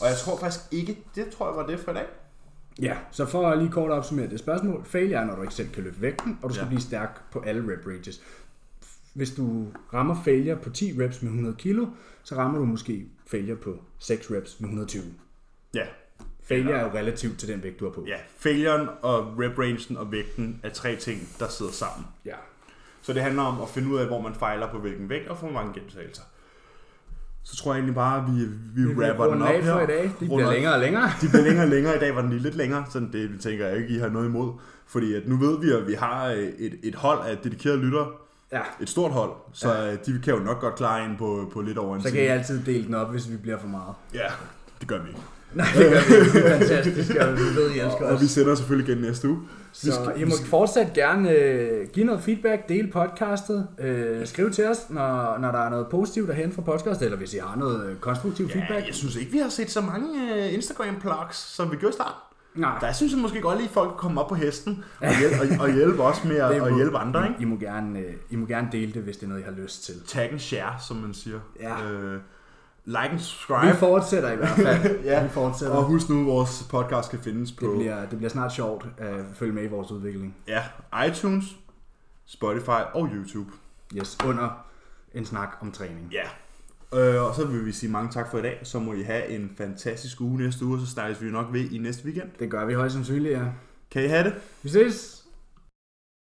Speaker 2: Og jeg tror faktisk ikke, det tror jeg var det for i dag.
Speaker 1: Ja, så for at lige kort opsummere det spørgsmål. Failure er, når du ikke selv kan løfte vægten, og du skal
Speaker 2: Ja.
Speaker 1: blive stærk på alle rep ranges. Hvis du rammer failure på 10 reps med 100 kilo, så rammer du måske failure på 6 reps med 120.
Speaker 2: Ja.
Speaker 1: Failure er jo relativt til den vægt, du har på.
Speaker 2: Ja, failuren og rep rangen og vægten er tre ting, der sidder sammen.
Speaker 1: ja.
Speaker 2: Så det handler om at finde ud af, hvor man fejler på hvilken vægt og hvor mange gentagelser. Så tror jeg egentlig bare, at vi, vi,
Speaker 1: Vi
Speaker 2: rapper den op her.
Speaker 1: for i dag. De bliver længere og længere.
Speaker 2: De bliver længere og længere. I dag var den lige lidt længere, så det tænker jeg ikke, I har noget imod. Fordi at nu ved vi, at vi har øh, et, et hold af dedikerede lyttere.
Speaker 1: Ja,
Speaker 2: Et stort hold. Så ja. de kan jo nok godt klare en på, på lidt over en
Speaker 1: så kan. I altid dele den op, hvis vi bliver for meget.
Speaker 2: Ja, det gør vi ikke.
Speaker 1: Nej, det gør vi. Er fantastisk, og vi ved, I elsker
Speaker 2: Og, og vi
Speaker 1: os.
Speaker 2: sender selvfølgelig igen næste uge. Vi
Speaker 1: Så
Speaker 2: skal-
Speaker 1: I må fortsat gerne øh, give noget feedback, dele podcastet, øh, skriv til os, når, når der er noget positivt at hente fra podcastet, eller hvis I har noget øh, konstruktiv
Speaker 2: Ja,
Speaker 1: feedback.
Speaker 2: jeg synes ikke, vi har set så mange uh, Instagram-plugs, som vi gjorde i starten.
Speaker 1: Nej,
Speaker 2: Der synes jeg måske godt lige, at folk kommer op på hesten og hjælpe, og, og hjælpe os med at, og hjælpe andre. Ikke?
Speaker 1: I må, gerne, øh, I må gerne dele det, hvis det er noget, I har lyst til.
Speaker 2: Tag and share, som man siger.
Speaker 1: Ja.
Speaker 2: Øh, like and
Speaker 1: Vi
Speaker 2: subscribe.
Speaker 1: fortsætter i hvert fald.
Speaker 2: Ja.
Speaker 1: Vi fortsætter.
Speaker 2: Og husk nu, at vores podcast kan findes på
Speaker 1: Det bliver, det bliver snart sjovt at følge med i vores udvikling.
Speaker 2: ja, iTunes, Spotify og YouTube.
Speaker 1: Yes, under en snak om træning.
Speaker 2: Ja. Øh, og så vil vi sige mange tak for i dag. Så må I have en fantastisk uge næste uge, og så snakkes vi nok ved i næste weekend.
Speaker 1: Det gør vi højst sandsynligt, ja.
Speaker 2: Kan I have det?
Speaker 1: Vi ses!